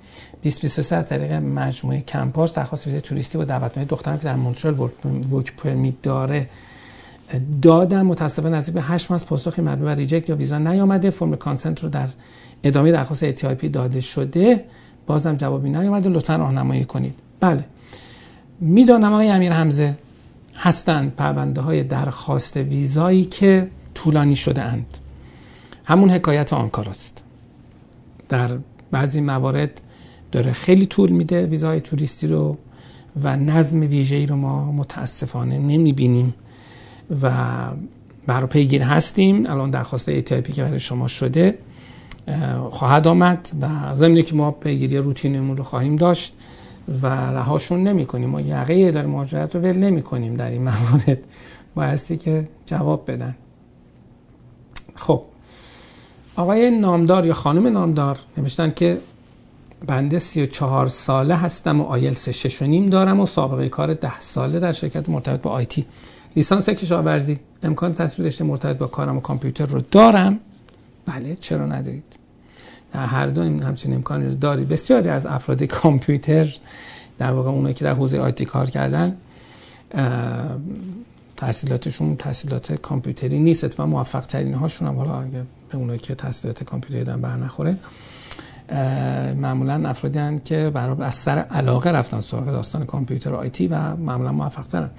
2023 از طریق مجموعه کمپاس درخواست ویزای توریستی با دعوتنامه دخترم که در مونترال work permit داره دادم متاسفانه نزدیک به 8 ماه پاسخی مربوط به reject یا ویزا نیامده فرم consent رو در ادامه درخواست ATIP داده شده. بازم جوابی نیامده. لطفا راهنمایی کنید. بله. می‌دانم آقای امیر حمزه هستند پرونده های درخواست ویزایی که طولانی شده اند. همون حکایت آنکاراست. در بعضی موارد داره خیلی طول میده ویزای توریستی رو و نظم ویژه‌ای رو ما متاسفانه نمی‌بینیم. و برای پیگیر هستیم. الان درخواست ATIP که برای شما شده خواهد آمد و زمینی که ما پیگیری روتینمون رو خواهیم داشت و رهاشون نمی کنیم ما یقه داره مهاجرت رو ول نمی کنیم در این موارد. بایستی که جواب بدن. خب. آقای نامدار یا خانم نامدار نوشتن که بنده 34 ساله هستم و آیلس 6 و نیم دارم و سابقه کار 10 ساله در شرکت مرتبط با آیتی لیسانس کشاورزی. امکان تصویر رشته مرتبط با کارم و کامپیوتر رو دارم. بله چرا ندارید؟ در هر دو همچین امکانی رو داری. بسیاری از افراد کامپیوتر در واقع اونایی که در حوزه آیتی کار کردن تحصیلاتشون تحصیلات کامپیوتری نیست. و موفق ترین هاشون هم حالا اگه به اونایی که تحصیلات کامپیوتری دارن بر نخوره معمولا افرادی هستند که برای از سر علاقه رفتن سراغ داستان کامپیوتر و آیتی و معمولا موفق ترن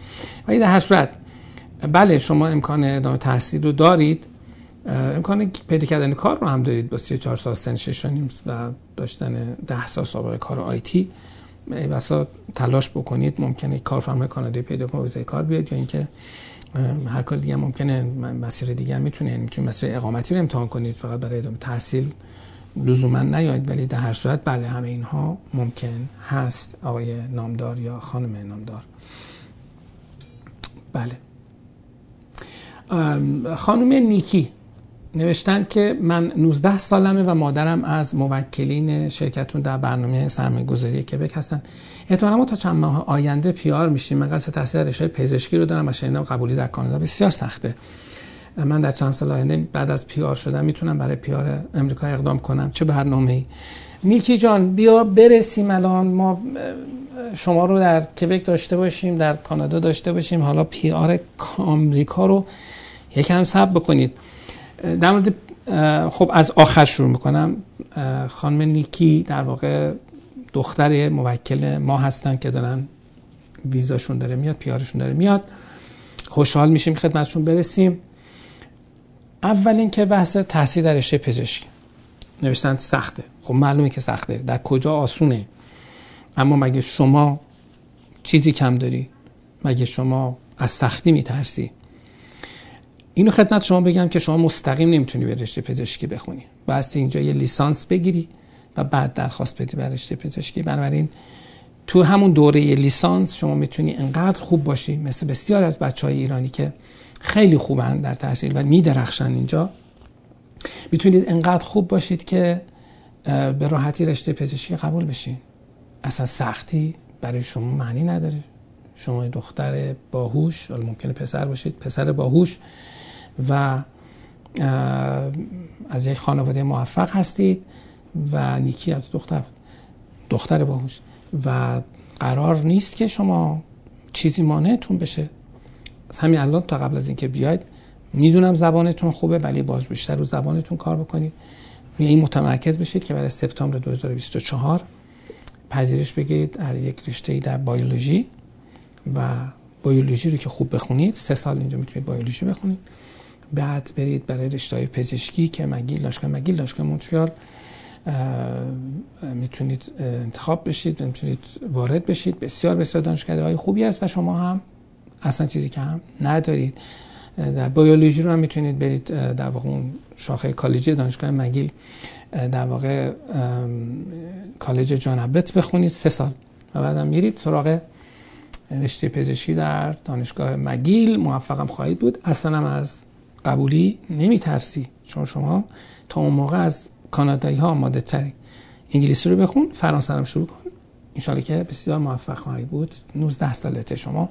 ولی در هر صورت بله شما امکان ادامه تحصیل رو دارید. امکان پیدا کردن کار رو هم دارید با 34 سال سن 6 و داشتن 10 سال سابقه کار آیتی بسا تلاش بکنید. ممکنه کارفرمای کانادایی پیدا کنید کار بیاد یا اینکه هر کار دیگه ممکنه مسیر دیگه هم می‌تونه می‌تونید مسیر اقامتی رو امتحان کنید. فقط برای ادامه تحصیل لزوما نیاید ولی در هر صورت بله همه اینها ممکن هست. آقای نامدار یا خانم نامدار. بله. خانم نیکی نوشتن که من 19 سالمه و مادرم از موکلین شرکتون در برنامه سرمایه گذاری کبک هستن احتمالا ما تا چند ماه آینده پیار میشیم. من قصد تحصیل رشته پزشکی رو دارم و شنیدم قبولی در کانادا بسیار سخته. من در چند سال آینده بعد از پیار شدم می‌تونم برای پیار امریکا اقدام کنم. چه برنامه ای نیکی جان بیا برسیم الان. ما شما رو در کبک داشته باشیم در کانادا داشته باشیم. حالا پیار آمریکا رو یکم صبر بکنید. در مورد خب از آخر شروع می‌کنم. خانم نیکی در واقع دختر موکل ما هستن که دارن ویزاشون داره میاد پیارشون داره میاد. خوشحال میشیم خدمتشون برسیم. اول اینکه بحث تحصیل در رشته پزشکی نوشتن سخته. خب معلومه که سخته. در کجا آسونه؟ اما مگه شما چیزی کم داری؟ مگه شما از سختی میترسی؟ اینو خدمت شما بگم که شما مستقیم نمی‌تونی به رشته پزشکی بخونی. بایستی اینجا یه لیسانس بگیری و بعد درخواست بدی به رشته پزشکی. بنابراین تو همون دوره لیسانس شما می‌تونی انقدر خوب باشی مثل بسیار از بچه های ایرانی که خیلی خوبن در تحصیل و میدرخشن اینجا. می‌تونید انقدر خوب باشید که به راحتی رشته پزشکی قبول بشین. اصلا سختی برای شما معنی نداره. شما دختر باهوش ممکنه پسر باشید پسر باهوش. و از یک خانواده موفق هستید و نیکی از دختر دختر باهوش. و قرار نیست که شما چیزی مانعتون بشه. از همین الان تا قبل از اینکه بیاید می‌دونم زبانتون خوبه ولی باز بیشتر رو زبانتون کار بکنید. روی این متمرکز بشید که برای سپتامبر 2024 پذیرش بگیرید در یک رشته در بیولوژی. و بیولوژی رو که خوب بخونید سه سال اینجا می‌تونید بیولوژی بخونید. بعد برید برای رشته پزشکی که مگیل دانشگاه مگیل دانشگاه مونتریال می‌تونید انتخاب بشید می‌تونید وارد بشید. بسیار بسیار دانشکده های خوبی است و شما هم اصلا چیزی که هم ندارید. در بیولوژی رو هم می‌تونید برید در واقع اون شاخه کالجی دانشگاه مگیل در واقع کالج جانبت بخونید سه سال و بعدم میرید سراغ رشته پزشکی در دانشگاه مگیل. موفقم خواهید بود. اصلا هم از قبولی نمی ترسی چون شما تا اون موقع از کانادایی ها آماده تری. انگلیسی رو بخون فرانسه هم شروع کن. انشالله که بسیار موفق خواهی بود. 19 سالته شما.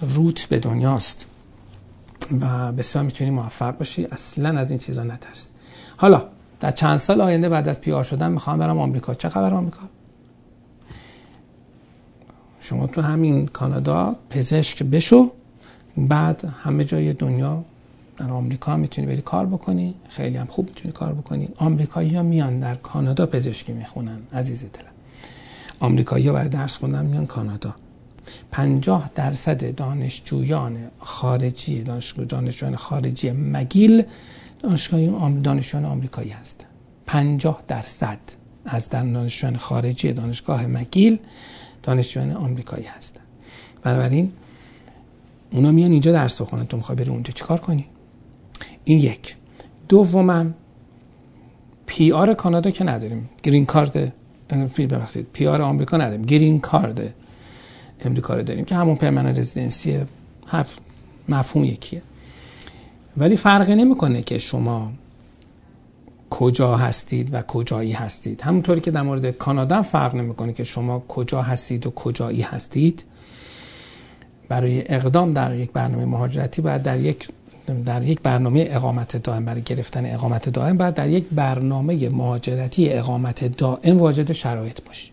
روت به دنیاست. و بسیار می‌تونی موفق باشی. اصلا از این چیزا نترس. حالا در چند سال آینده بعد از پیار شدن می‌خوام برم آمریکا. چه خبر آمریکا؟ شما تو همین کانادا پزشک بشو. بعد همه جای دنیا در آمریکا می‌تونی بری کار بکنی خیلی هم خوب می‌تونی کار بکنی. آمریکایی ها میان در کانادا پزشکی می‌خونن عزیز دلم. آمریکایی ها برای درس خوندن میان کانادا. 50 درصد دانشجویان خارجی دانشجو دانشجویان خارجی مگیل دانشجویان آمریکایی هستند 50 درصد از دانشجویان خارجی دانشگاه مگیل دانشجویان آمریکایی هستند بنابراین اونا میان اینجا درس بخونن تو می‌خوای بری اونجا چیکار کنی؟ این یک. دوما PR کانادا که نداریم. گرین کارد ببخشید PR آمریکا نداریم. گرین کارد امریکا رو داریم که همون permanent residency حرف مفهوم یکیه. ولی فرقی نمی‌کنه که شما کجا هستید و کجایی هستید. همونطوری که در مورد کانادا فرق نمی‌کنه که شما کجا هستید و کجایی هستید. برای اقدام در یک برنامه مهاجرتی باید در یک در یک برنامه اقامت دائم برای گرفتن اقامت دائم باید در یک برنامه مهاجرتی اقامت دائم واجد شرایط باشید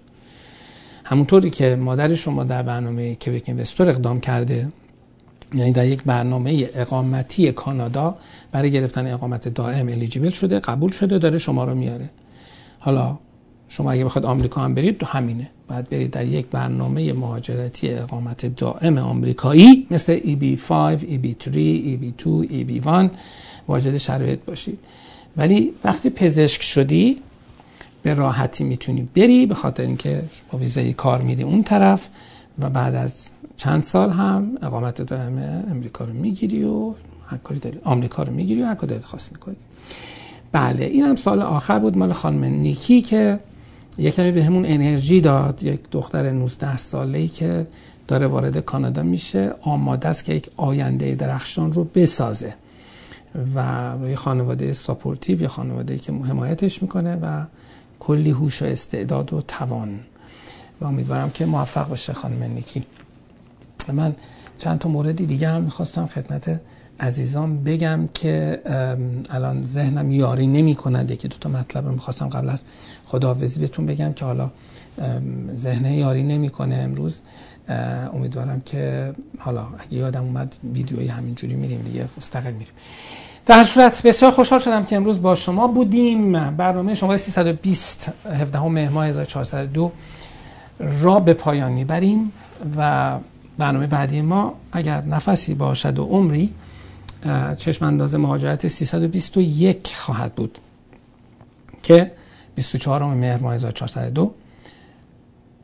همونطوری که مادر شما در برنامه کویک اینوستور اقدام کرده یعنی در یک برنامه اقامتی کانادا برای گرفتن اقامت دائم الیجیبل شده قبول شده داره شما رو میاره. حالا شما اگه بخواید آمریکا هم برید تو همینه. باید برید در یک برنامه مهاجرتی اقامت دائم آمریکایی مثل EB5, EB3, EB2, EB1 واجد شرایط باشید. ولی وقتی پزشک شدی به راحتی می‌تونی بری به خاطر اینکه با ویزای کار میری اون طرف و بعد از چند سال هم اقامت دائم امریکا رو می‌گیری و هر کاری داری آمریکا رو می‌گیری و هر کاری خواست می‌کنی. بله این هم سال آخر بود مال خانم نیکی که یک کمی به همون انرژی داد یک دختر 19 ساله ای که داره وارد کانادا میشه آماده است که یک آینده درخشان رو بسازه. و یه خانواده supportive یه خانواده که حمایتش می‌کنه و کلی هوش و استعداد و توان. و امیدوارم که موفق باشه خانم نیکی. من چند تا موردی دیگه هم می‌خواستم خدمت عزیزان بگم که الان ذهنم یاری نمی کند یکی دو تا مطلب رو می‌خواستم قبل از خداحافظی بهتون بگم که حالا ذهن یاری نمی‌کنه امروز. امیدوارم که حالا اگه یادم اومد ویدیویی همینجوری میریم دیگه مستقل میریم. در صورت بسیار خوشحال شدم که امروز با شما بودیم. برنامه شماره 320 17 مهر 1402 را به پایان می‌بریم و برنامه بعدی ما اگر نفسی باشد و عمری چشم انداز مهاجرت 321 خواهد بود که 24 مهر ماه 1402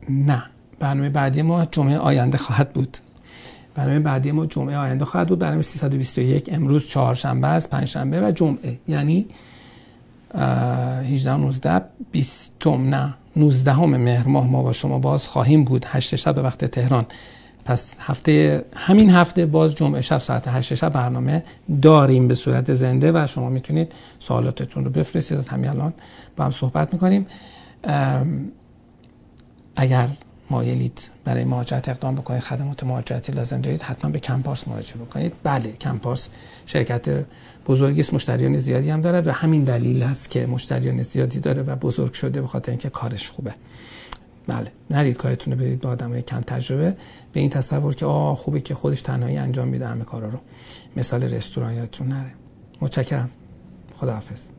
نه برنامه بعدی ما جمعه آینده خواهد بود. برنامه بعدی ما جمعه آینده خواهد بود. برنامه 321 امروز چهارشنبه است پنجشنبه و جمعه یعنی 18 19 20 نه 19 مهر ماه ما با شما باز خواهیم بود. 8 شب به وقت تهران. پس هفته همین هفته باز جمعه شب ساعت 8 شب برنامه داریم به صورت زنده و شما می‌تونید سوالاتتون رو بفرستید. از همین الان با هم صحبت می‌کنیم. اگر مایلید برای مهاجرت اقدام بکنید خدمات مهاجرتی لازم دارید حتما به کمپارس مراجعه بکنید. بله کمپارس شرکت بزرگی است مشتریان زیادی هم داره و همین دلیل است که مشتریان زیادی داره و بزرگ شده به خاطر اینکه کارش خوبه. بله. نرید کارتون رو برید با آدمای کم تجربه. به این تصور که آه خوبه که خودش تنهایی انجام میده همه کارا رو. مثال رستوران یادتون نره. متشکرم. خداحافظ.